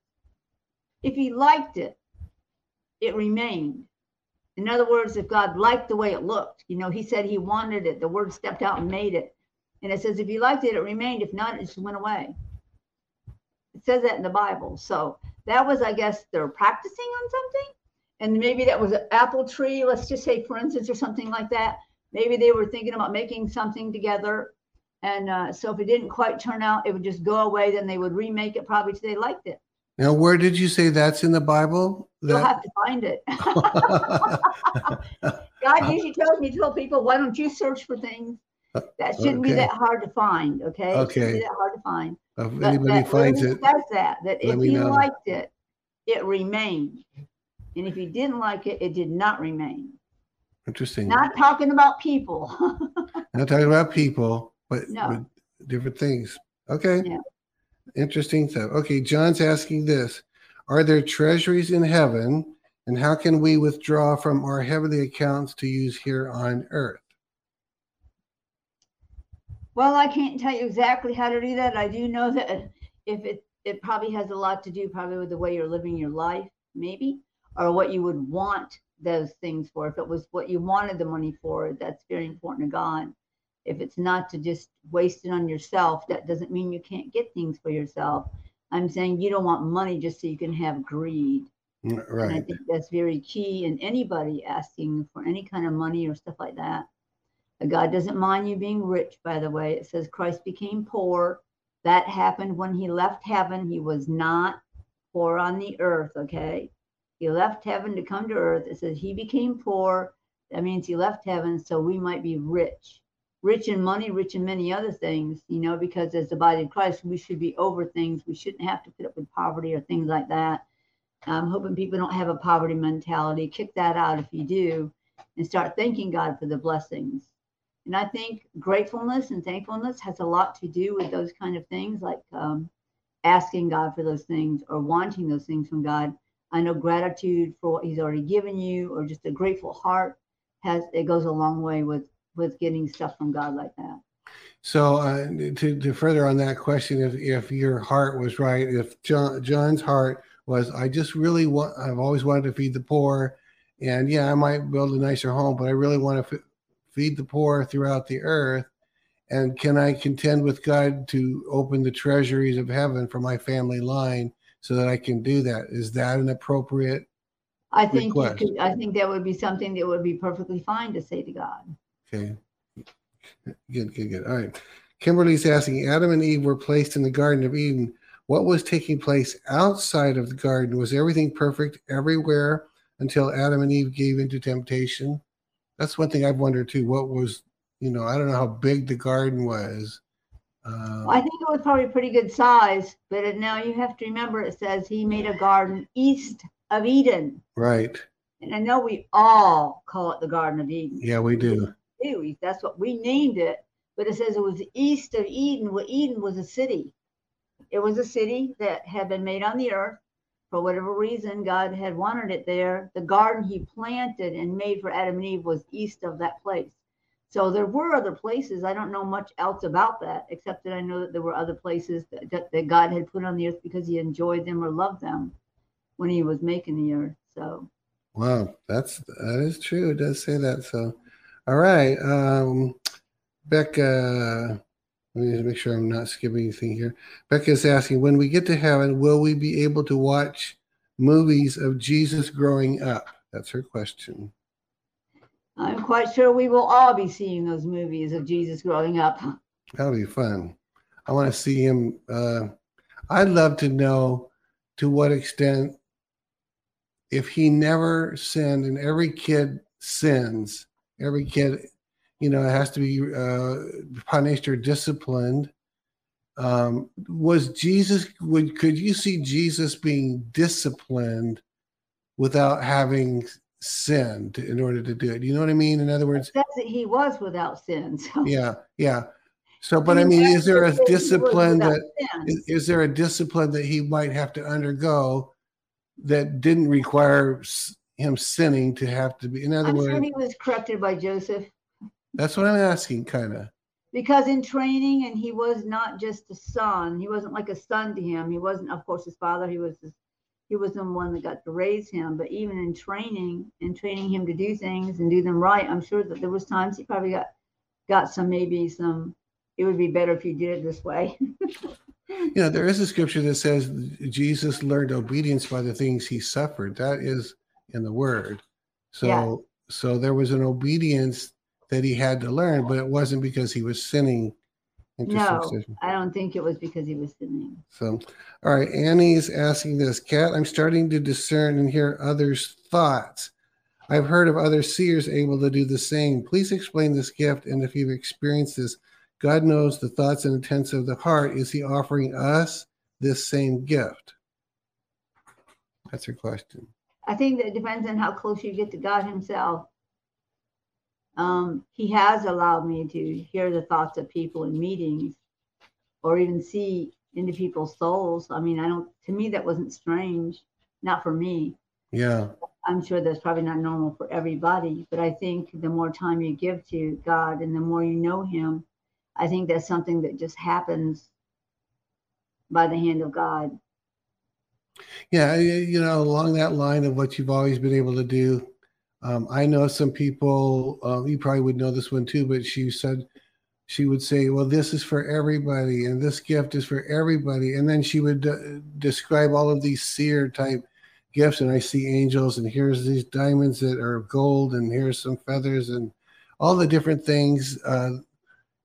If he liked it, it remained. In other words, if God liked the way it looked, you know, he said he wanted it, the word stepped out and made it. And it says, if he liked it, it remained. If not, it just went away. It says that in the Bible. So that was, I guess, they're practicing on something. And maybe that was an apple tree, let's just say, for instance, or something like that. Maybe they were thinking about making something together. And uh, so if it didn't quite turn out, it would just go away. Then they would remake it probably till they liked it. Now, where did you say that's in the Bible? That... You'll have to find it. (laughs) (laughs) God usually tells me, to tell people, why don't you search for things? That shouldn't okay. be that hard to find. Okay. Okay. that hard to find. If but anybody finds it, says that that if you know. liked it, it remained, and if you didn't like it, it did not remain. Interesting. Not talking about people. (laughs) not talking about people, but, no. but different things. Okay. Yeah. Interesting stuff. Okay, John's asking this: Are there treasuries in heaven, and how can we withdraw from our heavenly accounts to use here on earth? Well, I can't tell you exactly how to do that. I do know that if it it probably has a lot to do probably with the way you're living your life, maybe, or what you would want those things for. If it was what you wanted the money for, that's very important to God. If it's not to just waste it on yourself, that doesn't mean you can't get things for yourself. I'm saying you don't want money just so you can have greed. Right. And I think that's very key in anybody asking for any kind of money or stuff like that. God doesn't mind you being rich, by the way. It says Christ became poor. That happened when he left heaven. He was not poor on the earth, okay? He left heaven to come to earth. It says he became poor. That means he left heaven so we might be rich. Rich in money, rich in many other things, you know, because as the body of Christ, we should be over things. We shouldn't have to put up with poverty or things like that. I'm hoping people don't have a poverty mentality. Kick that out if you do and start thanking God for the blessings. And I think gratefulness and thankfulness has a lot to do with those kind of things, like um, asking God for those things or wanting those things from God. I know gratitude for what He's already given you, or just a grateful heart, has it goes a long way with with getting stuff from God like that. So uh, to to further on that question, if if your heart was right, if John John's heart was, I just really want, I've always wanted to feed the poor, and yeah, I might build a nicer home, but I really want to feed the poor throughout the earth. And can I contend with God to open the treasuries of heaven for my family line so that I can do that? Is that an appropriate? I think could, I think that would be something that would be perfectly fine to say to God. Okay. Good, good, good. All right. Kimberly's asking Adam and Eve were placed in the Garden of Eden. What was taking place outside of the garden? Was everything perfect everywhere until Adam and Eve gave into temptation? That's one thing I've wondered too. What was, you know, I don't know how big the garden was. Uh, I think it was probably pretty good size, but it, now you have to remember it says he made a garden east of Eden. Right. And I know we all call it the Garden of Eden. Yeah, we do do. That's what we named it. But it says it was east of Eden. Well, Eden was a city. It was a city that had been made on the earth. For whatever reason, God had wanted it there. The garden he planted and made for Adam and Eve was east of that place. So there were other places. I don't know much else about that, except that I know that there were other places that, that, God had put on the earth because he enjoyed them or loved them when he was making the earth. So Wow, that's that is true. It does say that. So all right. Um, Becca, let me make sure I'm not skipping anything here. Becca is asking when we get to heaven, will we be able to watch movies of Jesus growing up? That's her question. I'm quite sure we will all be seeing those movies of Jesus growing up. That'll be fun. I want to see him. Uh, I'd love to know to what extent, if he never sinned and every kid sins, every kid, you know, it has to be uh, punished or disciplined. Um, was Jesus? Would could you see Jesus being disciplined without having sinned in order to do it? You know what I mean? In other words, that he was without sin. So. Yeah, yeah. So, but I mean, is there a discipline that is, is there a discipline that he might have to undergo that didn't require him sinning to have to be. In other I'm words, sure he was corrected by Joseph. That's what I'm asking, kind of. Because in training, and he was not just a son. He wasn't like a son to him. He wasn't, of course, his father. He was his, he was the one that got to raise him. But even in training and training him to do things and do them right, I'm sure that there was times he probably got got some maybe some. It would be better if you did it this way. (laughs) you know, there is a scripture that says Jesus learned obedience by the things he suffered. That is in the word. So yeah. so there was an obedience that he had to learn, but it wasn't because he was sinning. No, I don't think it was because he was sinning. So, all right, Annie's asking this, Kat. I'm starting to discern and hear others' thoughts. I've heard of other seers able to do the same. Please explain this gift, and if you've experienced this, God knows the thoughts and intents of the heart. Is He offering us this same gift? That's her question. I think that depends on how close you get to God Himself. Um, he has allowed me to hear the thoughts of people in meetings or even see into people's souls. I mean, I don't, to me, that wasn't strange, not for me. Yeah. I'm sure that's probably not normal for everybody, but I think the more time you give to God and the more you know Him, I think that's something that just happens by the hand of God. Yeah, you know, along that line of what you've always been able to do. Um, I know some people, uh, you probably would know this one too, but she said, she would say, well, this is for everybody, and this gift is for everybody. And then she would uh, describe all of these seer type gifts. And I see angels, and here's these diamonds that are gold, and here's some feathers, and all the different things uh,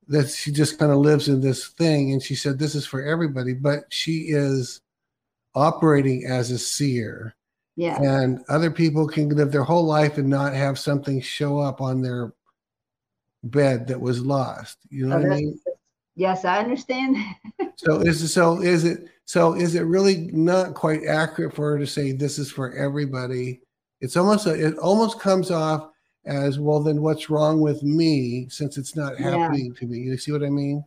that she just kind of lives in this thing. And she said, this is for everybody, but she is operating as a seer. Yeah. And other people can live their whole life and not have something show up on their bed that was lost. You know oh, what I mean? Yes, I understand. (laughs) so is it, so is it So is it really not quite accurate for her to say this is for everybody? It's almost a, it almost comes off as well. Then what's wrong with me since it's not happening yeah. to me? You see what I mean?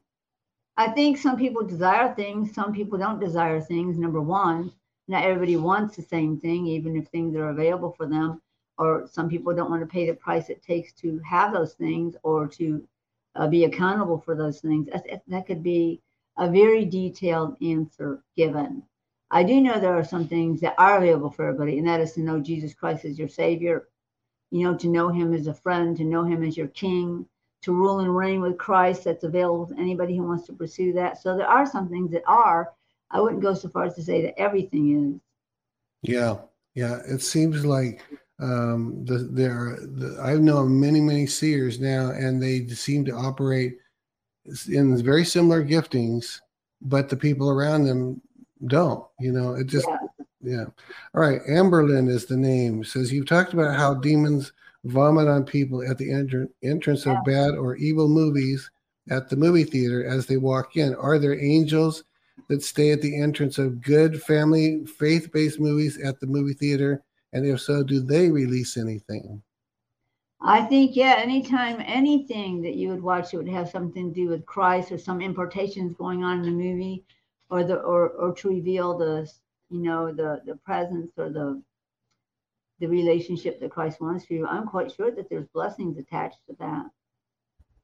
I think some people desire things, some people don't desire things. Number one, not everybody wants the same thing, even if things are available for them. Or some people don't want to pay the price it takes to have those things or to uh, be accountable for those things. That, that could be a very detailed answer given. I do know there are some things that are available for everybody, and that is to know Jesus Christ as your Savior, you know, to know Him as a friend, to know Him as your King, to rule and reign with Christ. That's available to anybody who wants to pursue that. So there are some things that are. I wouldn't go so far as to say that everything is. Yeah, yeah. It seems like um, the, there are. The, I've known many, many seers now, and they seem to operate in very similar giftings, but the people around them don't. You know, it just. Yeah. yeah. All right. Amberlyn is the name. says you've talked about how demons vomit on people at the entrance of bad or evil movies at the movie theater as they walk in. Are there angels that stay at the entrance of good family faith based movies at the movie theater? And if so, do they release anything? I think, yeah, anytime anything that you would watch, it would have something to do with Christ or some importations going on in the movie or the or or to reveal the you know the the presence or the the relationship that Christ wants for you, I'm quite sure that there's blessings attached to that.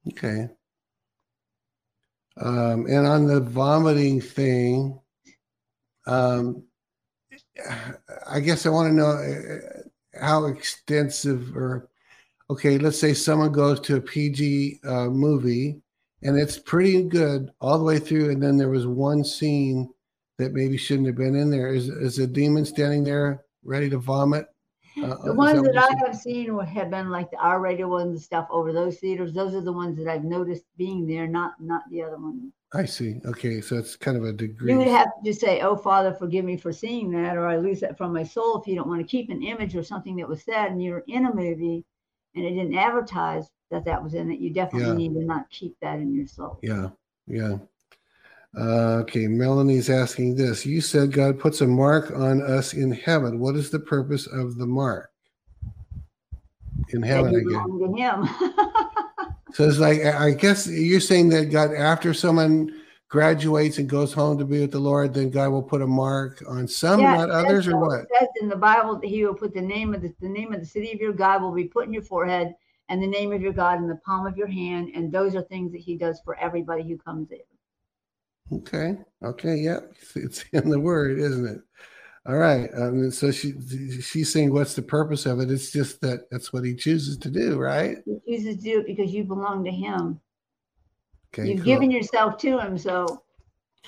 Okay. Um, and on the vomiting thing, um, I guess I want to know uh, how extensive or okay, let's say someone goes to a PG uh, movie and it's pretty good all the way through, and then there was one scene that maybe shouldn't have been in there. Is is a demon standing there ready to vomit? Uh, the ones that, that I have seen have been like the R-rated ones and stuff over those theaters. Those are the ones that I've noticed being there, not not the other ones. I see. Okay, so it's kind of a degree. You would have to just say, "Oh, Father, forgive me for seeing that," or "I lose that from my soul." If you don't want to keep an image or something that was said, and you're in a movie, and it didn't advertise that that was in it, you definitely yeah. need to not keep that in your soul. Yeah, yeah. Uh, okay, Melanie's asking this. You said God puts a mark on us in heaven. What is the purpose of the mark? In heaven, him. (laughs) so it's like I guess you're saying that God, after someone graduates and goes home to be with the Lord, then God will put a mark on some, yeah, not others, or what? It says in the Bible that He will put the name of the, the name of the city of your God will be put in your forehead, and the name of your God in the palm of your hand, and those are things that He does for everybody who comes in. Okay. Okay. Yeah. It's in the word, isn't it? All right. Um, so she she's saying, what's the purpose of it? It's just that that's what he chooses to do, right? He chooses to do it because you belong to him. Okay. You've cool. given yourself to him, so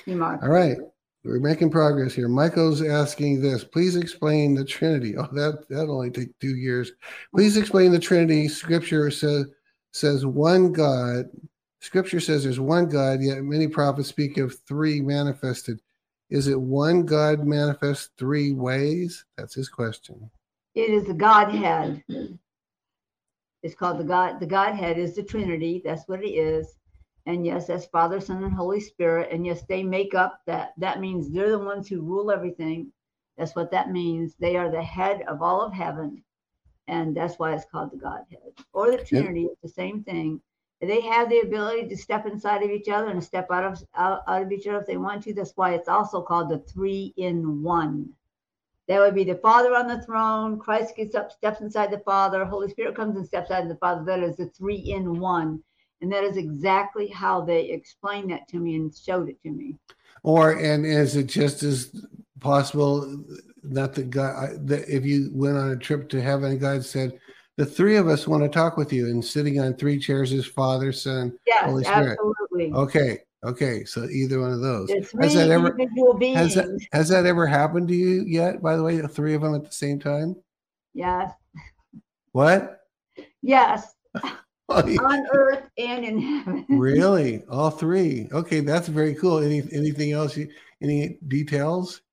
you All right. We're making progress here. Michael's asking this. Please explain the Trinity. (laughs) Oh, that that only take two years. Please explain the Trinity. Scripture says says one God Scripture says there's one God, yet many prophets speak of three manifested. Is it one God manifest three ways? That's his question. It is the Godhead. It's called the God. The Godhead is the Trinity. That's what it is. And yes, that's Father, Son, and Holy Spirit. And yes, they make up that. That means they're the ones who rule everything. That's what that means. They are the head of all of heaven. And that's why it's called the Godhead or the Trinity. It's the same thing they have the ability to step inside of each other and step out of out, out of each other if they want to. That's why it's also called the three in one. That would be the Father on the throne. Christ gets up, steps inside the Father. Holy Spirit comes and steps out of the Father. That is the three in one. And that is exactly how they explained that to me and showed it to me. Or and is it just as possible that the God that if you went on a trip to heaven, God said, the three of us want to talk with you and sitting on three chairs is father son yes, holy spirit. absolutely. Okay okay so either one of those. Has that ever has that, has that ever happened to you yet by the way the three of them at the same time? Yes. What? Yes. (laughs) Oh, on earth and in heaven. Really? All three? Okay that's very cool. Any anything else you, any details?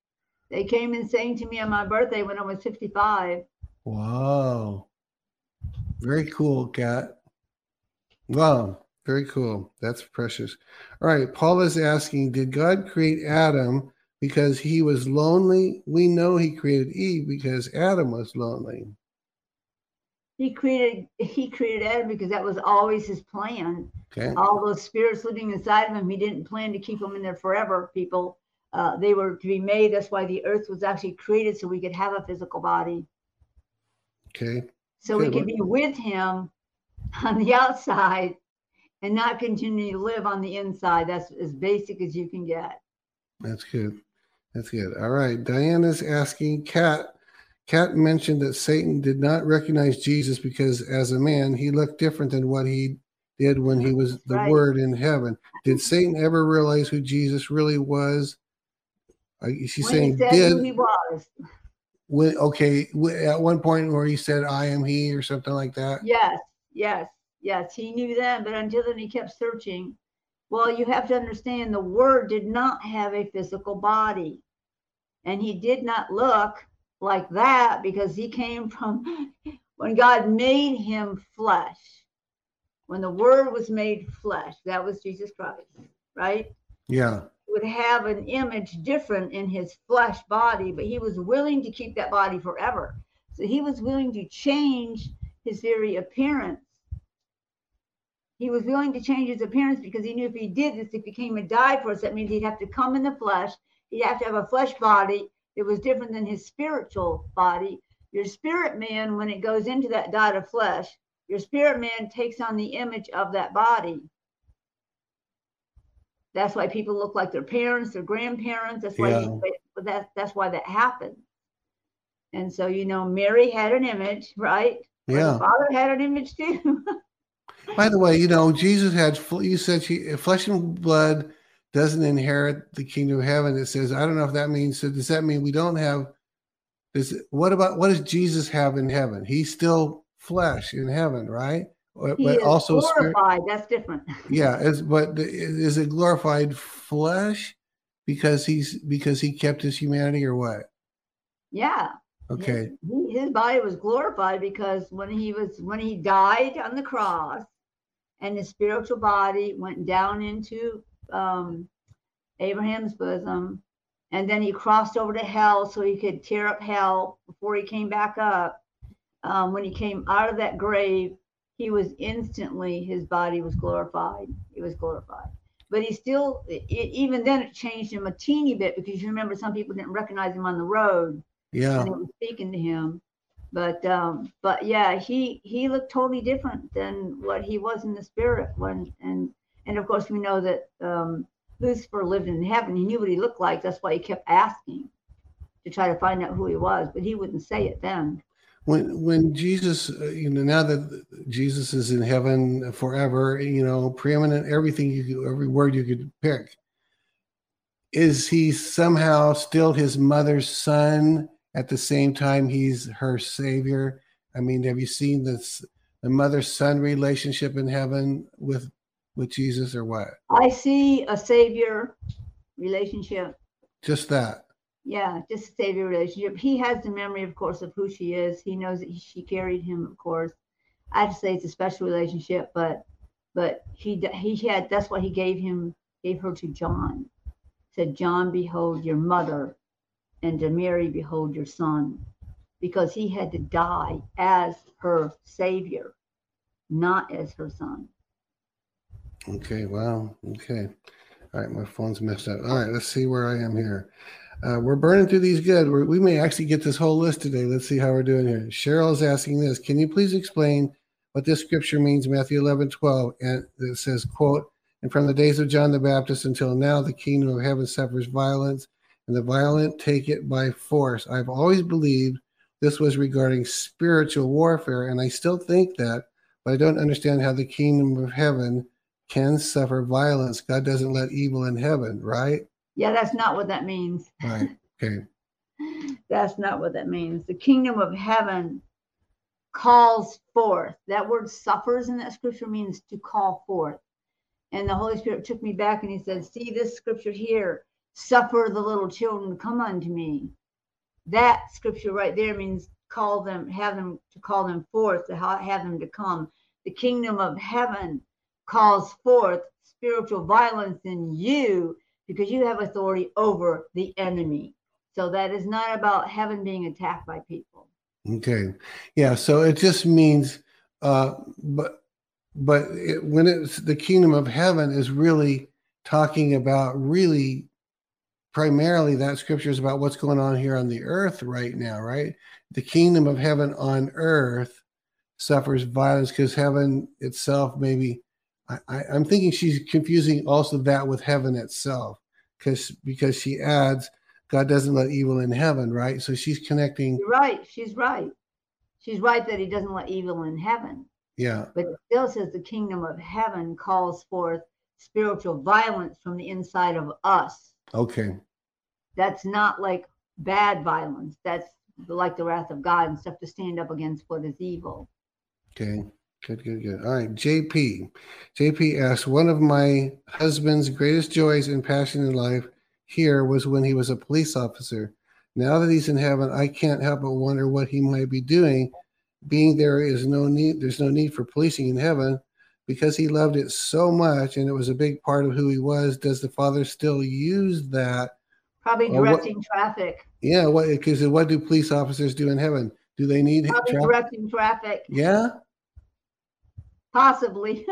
They came and sang to me on my birthday when i was 55 wow very cool, Kat. Wow, very cool. That's precious. All right, Paul is asking Did God create Adam because he was lonely. We know he created Eve because Adam was lonely. He created he created Adam because that was always his plan. Okay. All those spirits living inside of him, he didn't plan to keep them in there forever. People, uh, they were to be made. That's why the earth was actually created so we could have a physical body. Okay. So we could be with him on the outside and not continue to live on the inside. That's as basic as you can get. That's good. That's good. All right. Diana's asking Kat. Kat mentioned that Satan did not recognize Jesus because as a man, he looked different than what he did when he was the Right. word in heaven. Did Satan ever realize who Jesus really was? She's when saying did he was. Okay at one point where he said I am he or something like that. Yes, yes, yes. He knew that, but until then he kept searching. Well, you have to understand the word did not have a physical body. And he did not look like that because he came from (laughs) when God made him flesh. When the word was made flesh, that was Jesus Christ, right? Yeah. Would have an image different in his flesh body, but he was willing to keep that body forever. So he was willing to change his very appearance. He was willing to change his appearance because he knew if he did this, if he came and died for us, that means he'd have to come in the flesh. He'd have to have a flesh body that was different than his spiritual body. Your spirit man, when it goes into that diet of flesh, your spirit man takes on the image of that body. That's why people look like their parents, their grandparents. That's why Yeah. but that that's why that happens. And so you know, Mary had an image, right? Yeah. The father had an image too. (laughs) By the way, you know, Jesus had, you said she, flesh and blood doesn't inherit the kingdom of heaven. It says, I don't know if that means, so does that mean we don't have, does, what about, what does Jesus have in heaven? He's still flesh in heaven, right? But is also spirit. glorified. That's different. (laughs) Yeah. Is, but is it glorified flesh because he's, because he kept his humanity or what? Yeah. Okay. His, his body was glorified because when he was when he died on the cross, and his spiritual body went down into um, Abraham's bosom, and then he crossed over to hell so he could tear up hell before he came back up. Um, when he came out of that grave, he was instantly his body was glorified. It was glorified. But he still, it, even then, it changed him a teeny bit because you remember some people didn't recognize him on the road Yeah. and was speaking to him. But um, but yeah, he he looked totally different than what he was in the spirit when and and of course we know that um, Lucifer lived in heaven. He knew what he looked like. That's why he kept asking to try to find out who he was, but he wouldn't say it then. When when Jesus, uh, you know, now that Jesus is in heaven forever, you know, preeminent, everything you every word you could pick, is he somehow still his mother's son at the same time he's her savior? I mean, have you seen this the mother son relationship in heaven with with Jesus or what? I see a savior relationship. Just that. Yeah, just a savior relationship. He has the memory, of course, of who she is. He knows that he, she carried him, of course. I have to say it's a special relationship, but but he he had that's why he gave him gave her to John. Said, John, behold your mother, and to Mary, behold your son, because he had to die as her savior, not as her son. Okay, wow. Okay. All right, my phone's messed up. All right, let's see where I am here. Uh, we're burning through these good. We're, we may actually get this whole list today. Let's see how we're doing here. Cheryl is asking this Can you please explain what this scripture means, Matthew 11, 12? And it says, quote, and from the days of John the Baptist until now, the kingdom of heaven suffers violence, and the violent take it by force. I've always believed this was regarding spiritual warfare, and I still think that, but I don't understand how the kingdom of heaven can suffer violence. God doesn't let evil in heaven, right? Yeah, that's not what that means. (laughs) Right. Okay. That's not what that means. The kingdom of heaven calls forth. That word suffers in that scripture means to call forth. And the Holy Spirit took me back and he said, See this scripture here suffer the little children to come unto me. That scripture right there means call them, have them to call them forth, to have them to come. The kingdom of heaven calls forth spiritual violence in you because you have authority over the enemy. So that is not about heaven being attacked by people. Okay. Yeah. So it just means, uh, but, but it, when it's the kingdom of heaven is really talking about really primarily that scripture is about what's going on here on the earth right now, right? The kingdom of heaven on earth suffers violence because heaven itself maybe I, am thinking she's confusing also that with heaven itself because because she adds God doesn't let evil in heaven, right? So she's connecting. You're right. She's right. She's right that he doesn't let evil in heaven. Yeah. But it still says the kingdom of heaven calls forth spiritual violence from the inside of us. Okay. That's not like bad violence. That's like the wrath of God and stuff to stand up against what is evil. Okay. Good, good, good. All right. JP. JP asks One of my husband's greatest joys and passion in life here was when he was a police officer. Now that he's in heaven, I can't help but wonder what he might be doing. Being there is no need, there's no need for policing in heaven because he loved it so much and it was a big part of who he was. Does the father still use that? Probably directing what, traffic. Yeah, what because what do police officers do in heaven? Do they need Probably traffic? directing traffic. Yeah. Possibly.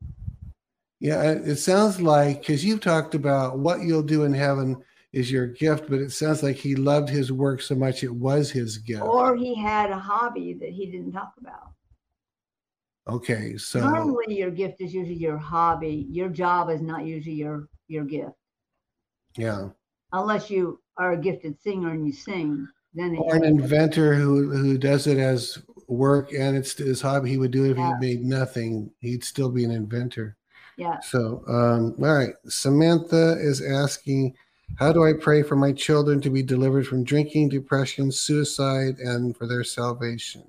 (laughs) yeah, it sounds like because you've talked about what you'll do in heaven is your gift, but it sounds like he loved his work so much it was his gift. Or he had a hobby that he didn't talk about. Okay, so normally your gift is usually your hobby. Your job is not usually your your gift. Yeah. Unless you are a gifted singer and you sing, then or an inventor who who does it as work and it's his hobby. He would do it if yeah. he made nothing. He'd still be an inventor. Yeah. So, um, all right. Samantha is asking, how do I pray for my children to be delivered from drinking, depression, suicide, and for their salvation?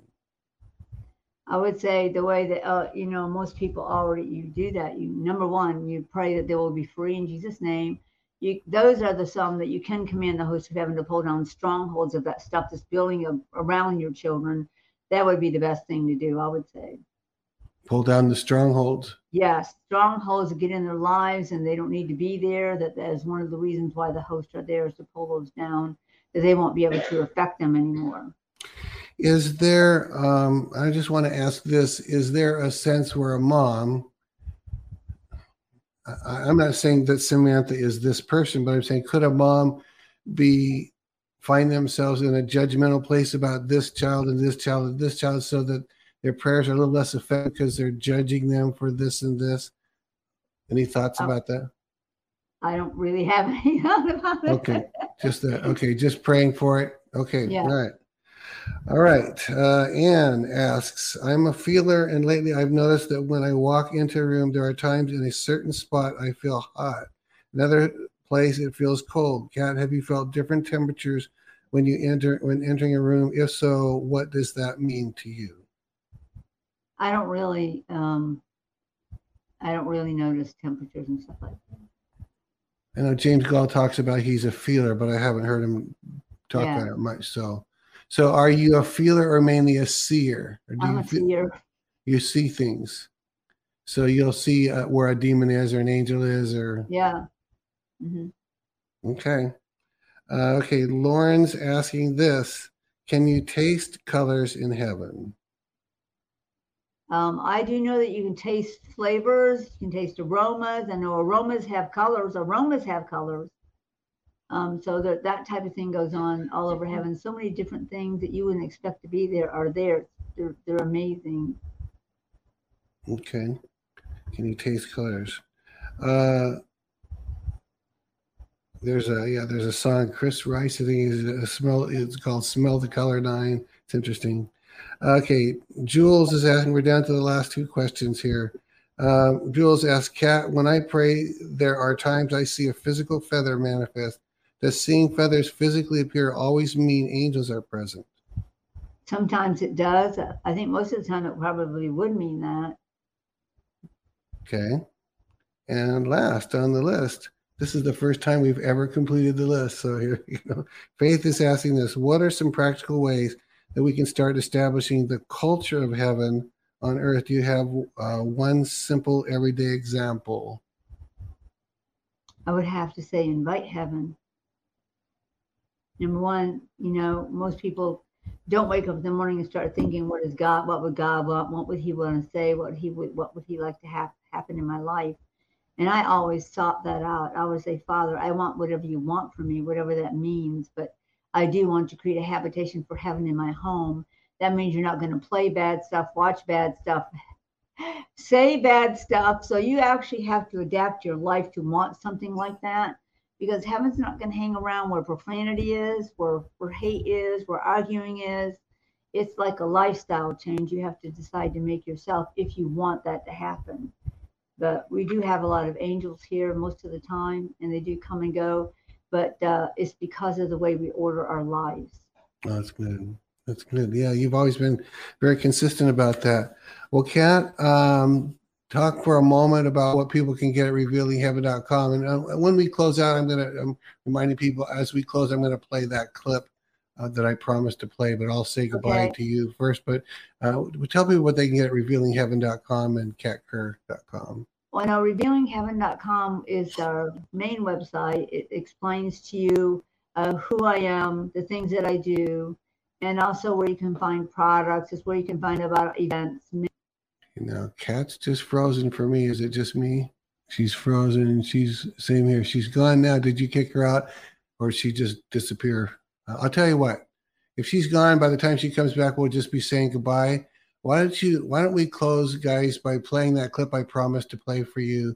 I would say the way that uh, you know most people already you do that. You number one, you pray that they will be free in Jesus' name. You, those are the some that you can command the host of heaven to pull down strongholds of that stuff that's building around your children that would be the best thing to do, I would say. Pull down the strongholds. Yes, strongholds get in their lives and they don't need to be there. That that is one of the reasons why the hosts are there is to pull those down, that they won't be able to affect them anymore. Is there? Um, I just want to ask this: Is there a sense where a mom? I, I'm not saying that Samantha is this person, but I'm saying could a mom be find themselves in a judgmental place about this child and this child and this child so that their prayers are a little less effective because they're judging them for this and this. Any thoughts oh, about that? I don't really have (laughs) any thought about it. Okay, just that. Okay, just praying for it. Okay, yeah. all right. All right. Uh, Anne asks, I'm a feeler, and lately I've noticed that when I walk into a room, there are times in a certain spot I feel hot. Another place it feels cold. Kat, have you felt different temperatures when you enter when entering a room? If so, what does that mean to you? I don't really um I don't really notice temperatures and stuff like that. I know James Goll talks about he's a feeler, but I haven't heard him talk yeah. about it much. So so are you a feeler or mainly a seer? Or do I'm you a feel, seer. You see things. So you'll see uh, where a demon is or an angel is or yeah. Mm-hmm. Okay. Uh, okay, Lauren's asking this Can you taste colors in heaven? Um, I do know that you can taste flavors, you can taste aromas. I know aromas have colors, aromas have colors. Um, so that that type of thing goes on all over heaven. So many different things that you wouldn't expect to be there are there. They're they're amazing. Okay. Can you taste colors? Uh, there's a yeah, there's a song. Chris Rice, I think is a smell. It's called "Smell the Color Nine. It's interesting. Okay, Jules is asking. We're down to the last two questions here. Uh, Jules asks, "Kat, when I pray, there are times I see a physical feather manifest. Does seeing feathers physically appear always mean angels are present?" Sometimes it does. I think most of the time it probably would mean that. Okay. And last on the list, this is the first time we've ever completed the list. So here, (laughs) you know, Faith is asking this: What are some practical ways that we can start establishing the culture of heaven on earth? Do you have uh, one simple everyday example? I would have to say invite heaven. Number one, you know, most people don't wake up in the morning and start thinking, what is God? What would God want? What would He want to say? What He would what would He like to have happen in my life? And I always sought that out. I always say, Father, I want whatever you want for me, whatever that means. But I do want to create a habitation for heaven in my home. That means you're not going to play bad stuff, watch bad stuff, (laughs) say bad stuff. So you actually have to adapt your life to want something like that because heaven's not going to hang around where profanity is, where, where hate is, where arguing is. It's like a lifestyle change you have to decide to make yourself if you want that to happen. But we do have a lot of angels here most of the time, and they do come and go. But uh, it's because of the way we order our lives. Oh, that's good. That's good. Yeah, you've always been very consistent about that. Well, Kat, um, talk for a moment about what people can get at revealingheaven.com. And uh, when we close out, I'm going to, I'm reminding people as we close, I'm going to play that clip uh, that I promised to play, but I'll say goodbye okay. to you first. But uh, tell people what they can get at revealingheaven.com and katkerr.com. Well, now, revealingheaven.com is our main website. It explains to you uh, who I am, the things that I do, and also where you can find products. It's where you can find about events. You know, Kat's just frozen for me. Is it just me? She's frozen and she's same here. She's gone now. Did you kick her out or she just disappear? Uh, I'll tell you what. If she's gone by the time she comes back, we'll just be saying goodbye. Why don't you why don't we close guys by playing that clip I promised to play for you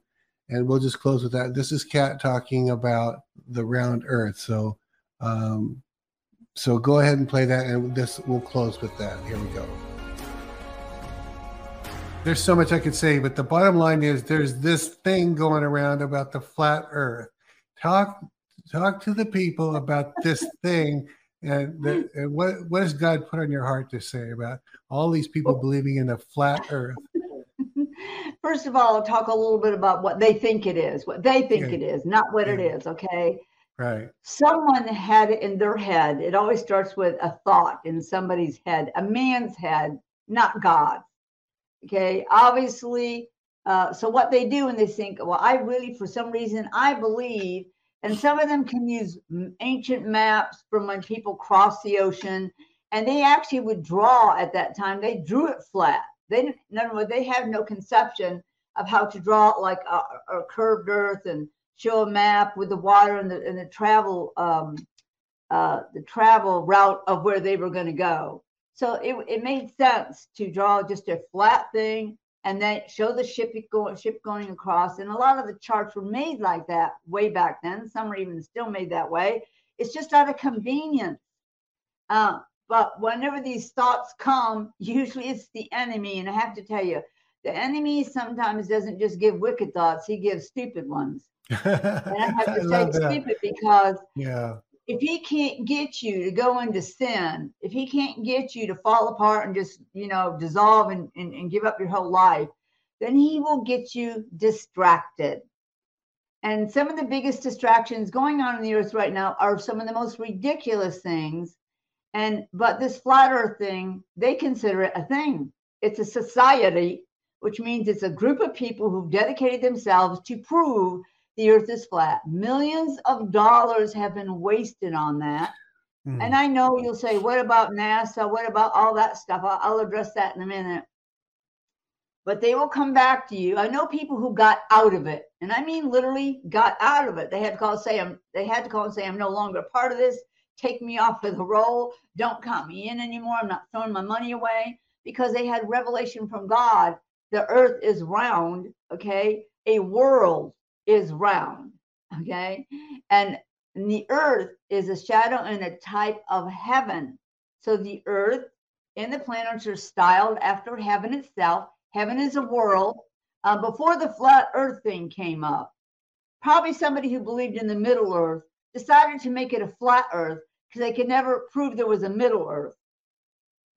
and we'll just close with that. This is Kat talking about the round earth. So um so go ahead and play that, and this we'll close with that. Here we go. There's so much I could say, but the bottom line is there's this thing going around about the flat Earth. Talk talk to the people about this (laughs) thing, and, the, and what what does God put on your heart to say about all these people believing in a flat Earth? (laughs) First of all, talk a little bit about what they think it is, what they think yeah. it is, not what yeah. it is. Okay. Right. Someone had it in their head. It always starts with a thought in somebody's head, a man's head, not God. Okay. Obviously, uh, so what they do and they think, well, I really, for some reason, I believe, and some of them can use ancient maps from when people crossed the ocean, and they actually would draw at that time. They drew it flat. They didn't. Words, they have no conception of how to draw like a, a curved earth and show a map with the water and the and the travel um, uh, the travel route of where they were going to go. So it, it made sense to draw just a flat thing and then show the ship going ship going across. And a lot of the charts were made like that way back then. Some are even still made that way. It's just out of convenience. Uh, but whenever these thoughts come, (laughs) usually it's the enemy. And I have to tell you, the enemy sometimes doesn't just give wicked thoughts; he gives stupid ones (laughs) and I have to say stupid because yeah. If he can't get you to go into sin, if he can't get you to fall apart and just, you know, dissolve and, and, and give up your whole life, then he will get you distracted. And some of the biggest distractions going on in the earth right now are some of the most ridiculous things. And but this flat earth thing, they consider it a thing. It's a society, which means it's a group of people who've dedicated themselves to prove the earth is flat. Millions of dollars have been wasted on that. Mm. And I know you'll say, what about NASA? What about all that stuff? I'll, I'll address that in a minute. But they will come back to you. I know people who got out of it, and I mean literally got out of it. They had to call and say, I'm, they had to call and say, I'm no longer a part of this. Take me off of the roll. Don't count me in anymore. I'm not throwing my money away because they had revelation from God. The earth is round, okay? A world is round. Okay. And the earth is a shadow and a type of heaven. So the earth and the planets are styled after heaven itself. Heaven is a world. Uh, before the flat earth thing came up, probably somebody who believed in the middle earth decided to make it a flat earth because they could never prove there was a middle earth.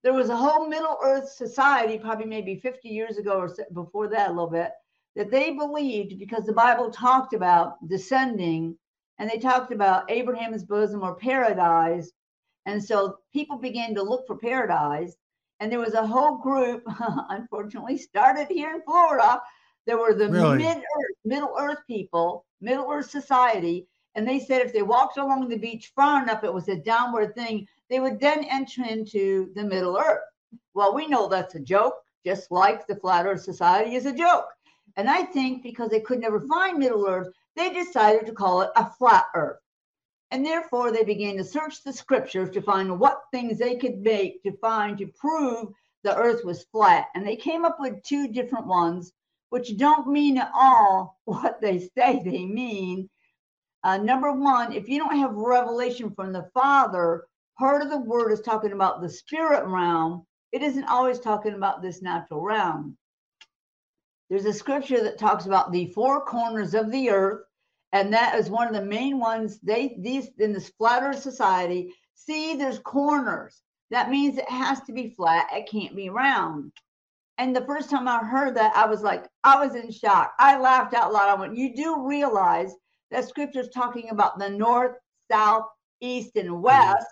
There was a whole middle earth society, probably maybe 50 years ago or before that a little bit, that they believed because the Bible talked about descending and they talked about Abraham's bosom or paradise. And so people began to look for paradise. And there was a whole group, (laughs) unfortunately, started here in Florida. There were the really? mid-earth, Middle Earth people, Middle Earth society, and they said if they walked along the beach far enough, it was a downward thing, they would then enter into the Middle Earth. Well, we know that's a joke, just like the Flat Earth Society is a joke. And I think because they could never find Middle Earth, they decided to call it a flat Earth. And therefore, they began to search the scriptures to find what things they could make to find to prove the earth was flat. And they came up with two different ones, which don't mean at all (laughs) what they say they mean. Uh, number one, if you don't have revelation from the Father, part of the word is talking about the spirit realm. It isn't always talking about this natural realm. There's a scripture that talks about the four corners of the earth and that is one of the main ones. They these in this flat earth society see there's corners. That means it has to be flat. It can't be round. And the first time i heard that i was like i was in shock. I laughed out loud. I went you do realize that scripture's talking about the north south east and mm-hmm. west?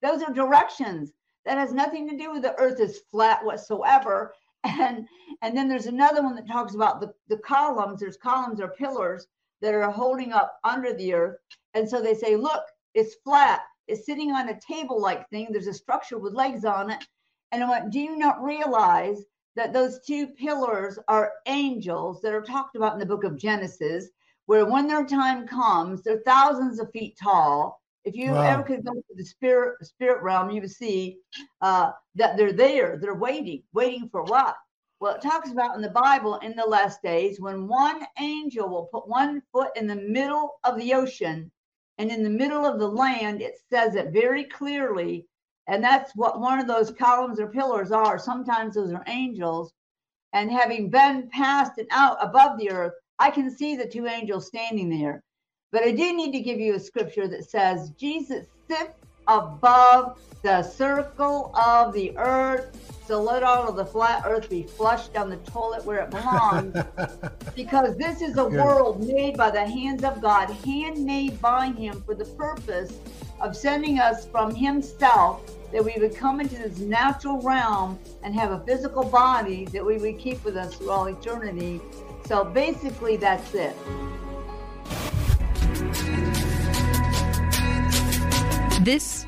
Those are directions. That has nothing to do with the earth is flat whatsoever. (laughs) And and then there's another one that talks about the, the columns there's columns or pillars that are holding up under the earth. And so they say, look, it's flat. It's sitting on a table like thing. There's a structure with legs on it. And I went, do you not realize that those two pillars are angels that are talked about in the book of Genesis, where when their time comes, they're thousands of feet tall. If you wow. ever could go to the spirit spirit realm, you would see uh, that they're there. They're waiting, waiting for what? Well, it talks about in the Bible in the last days when one angel will put one foot in the middle of the ocean and in the middle of the land. It says it very clearly. And that's what one of those columns or pillars are. Sometimes those are angels. And having been passed and out above the earth, I can see the two angels standing there. But I do need to give you a scripture that says Jesus sits above the circle of the earth so let all of the flat earth be flushed down the toilet where it belongs. (laughs) because this is a Good. world made by the hands of God, handmade by Him for the purpose of sending us from Himself, that we would come into this natural realm and have a physical body that we would keep with us through all eternity. So basically, that's it. This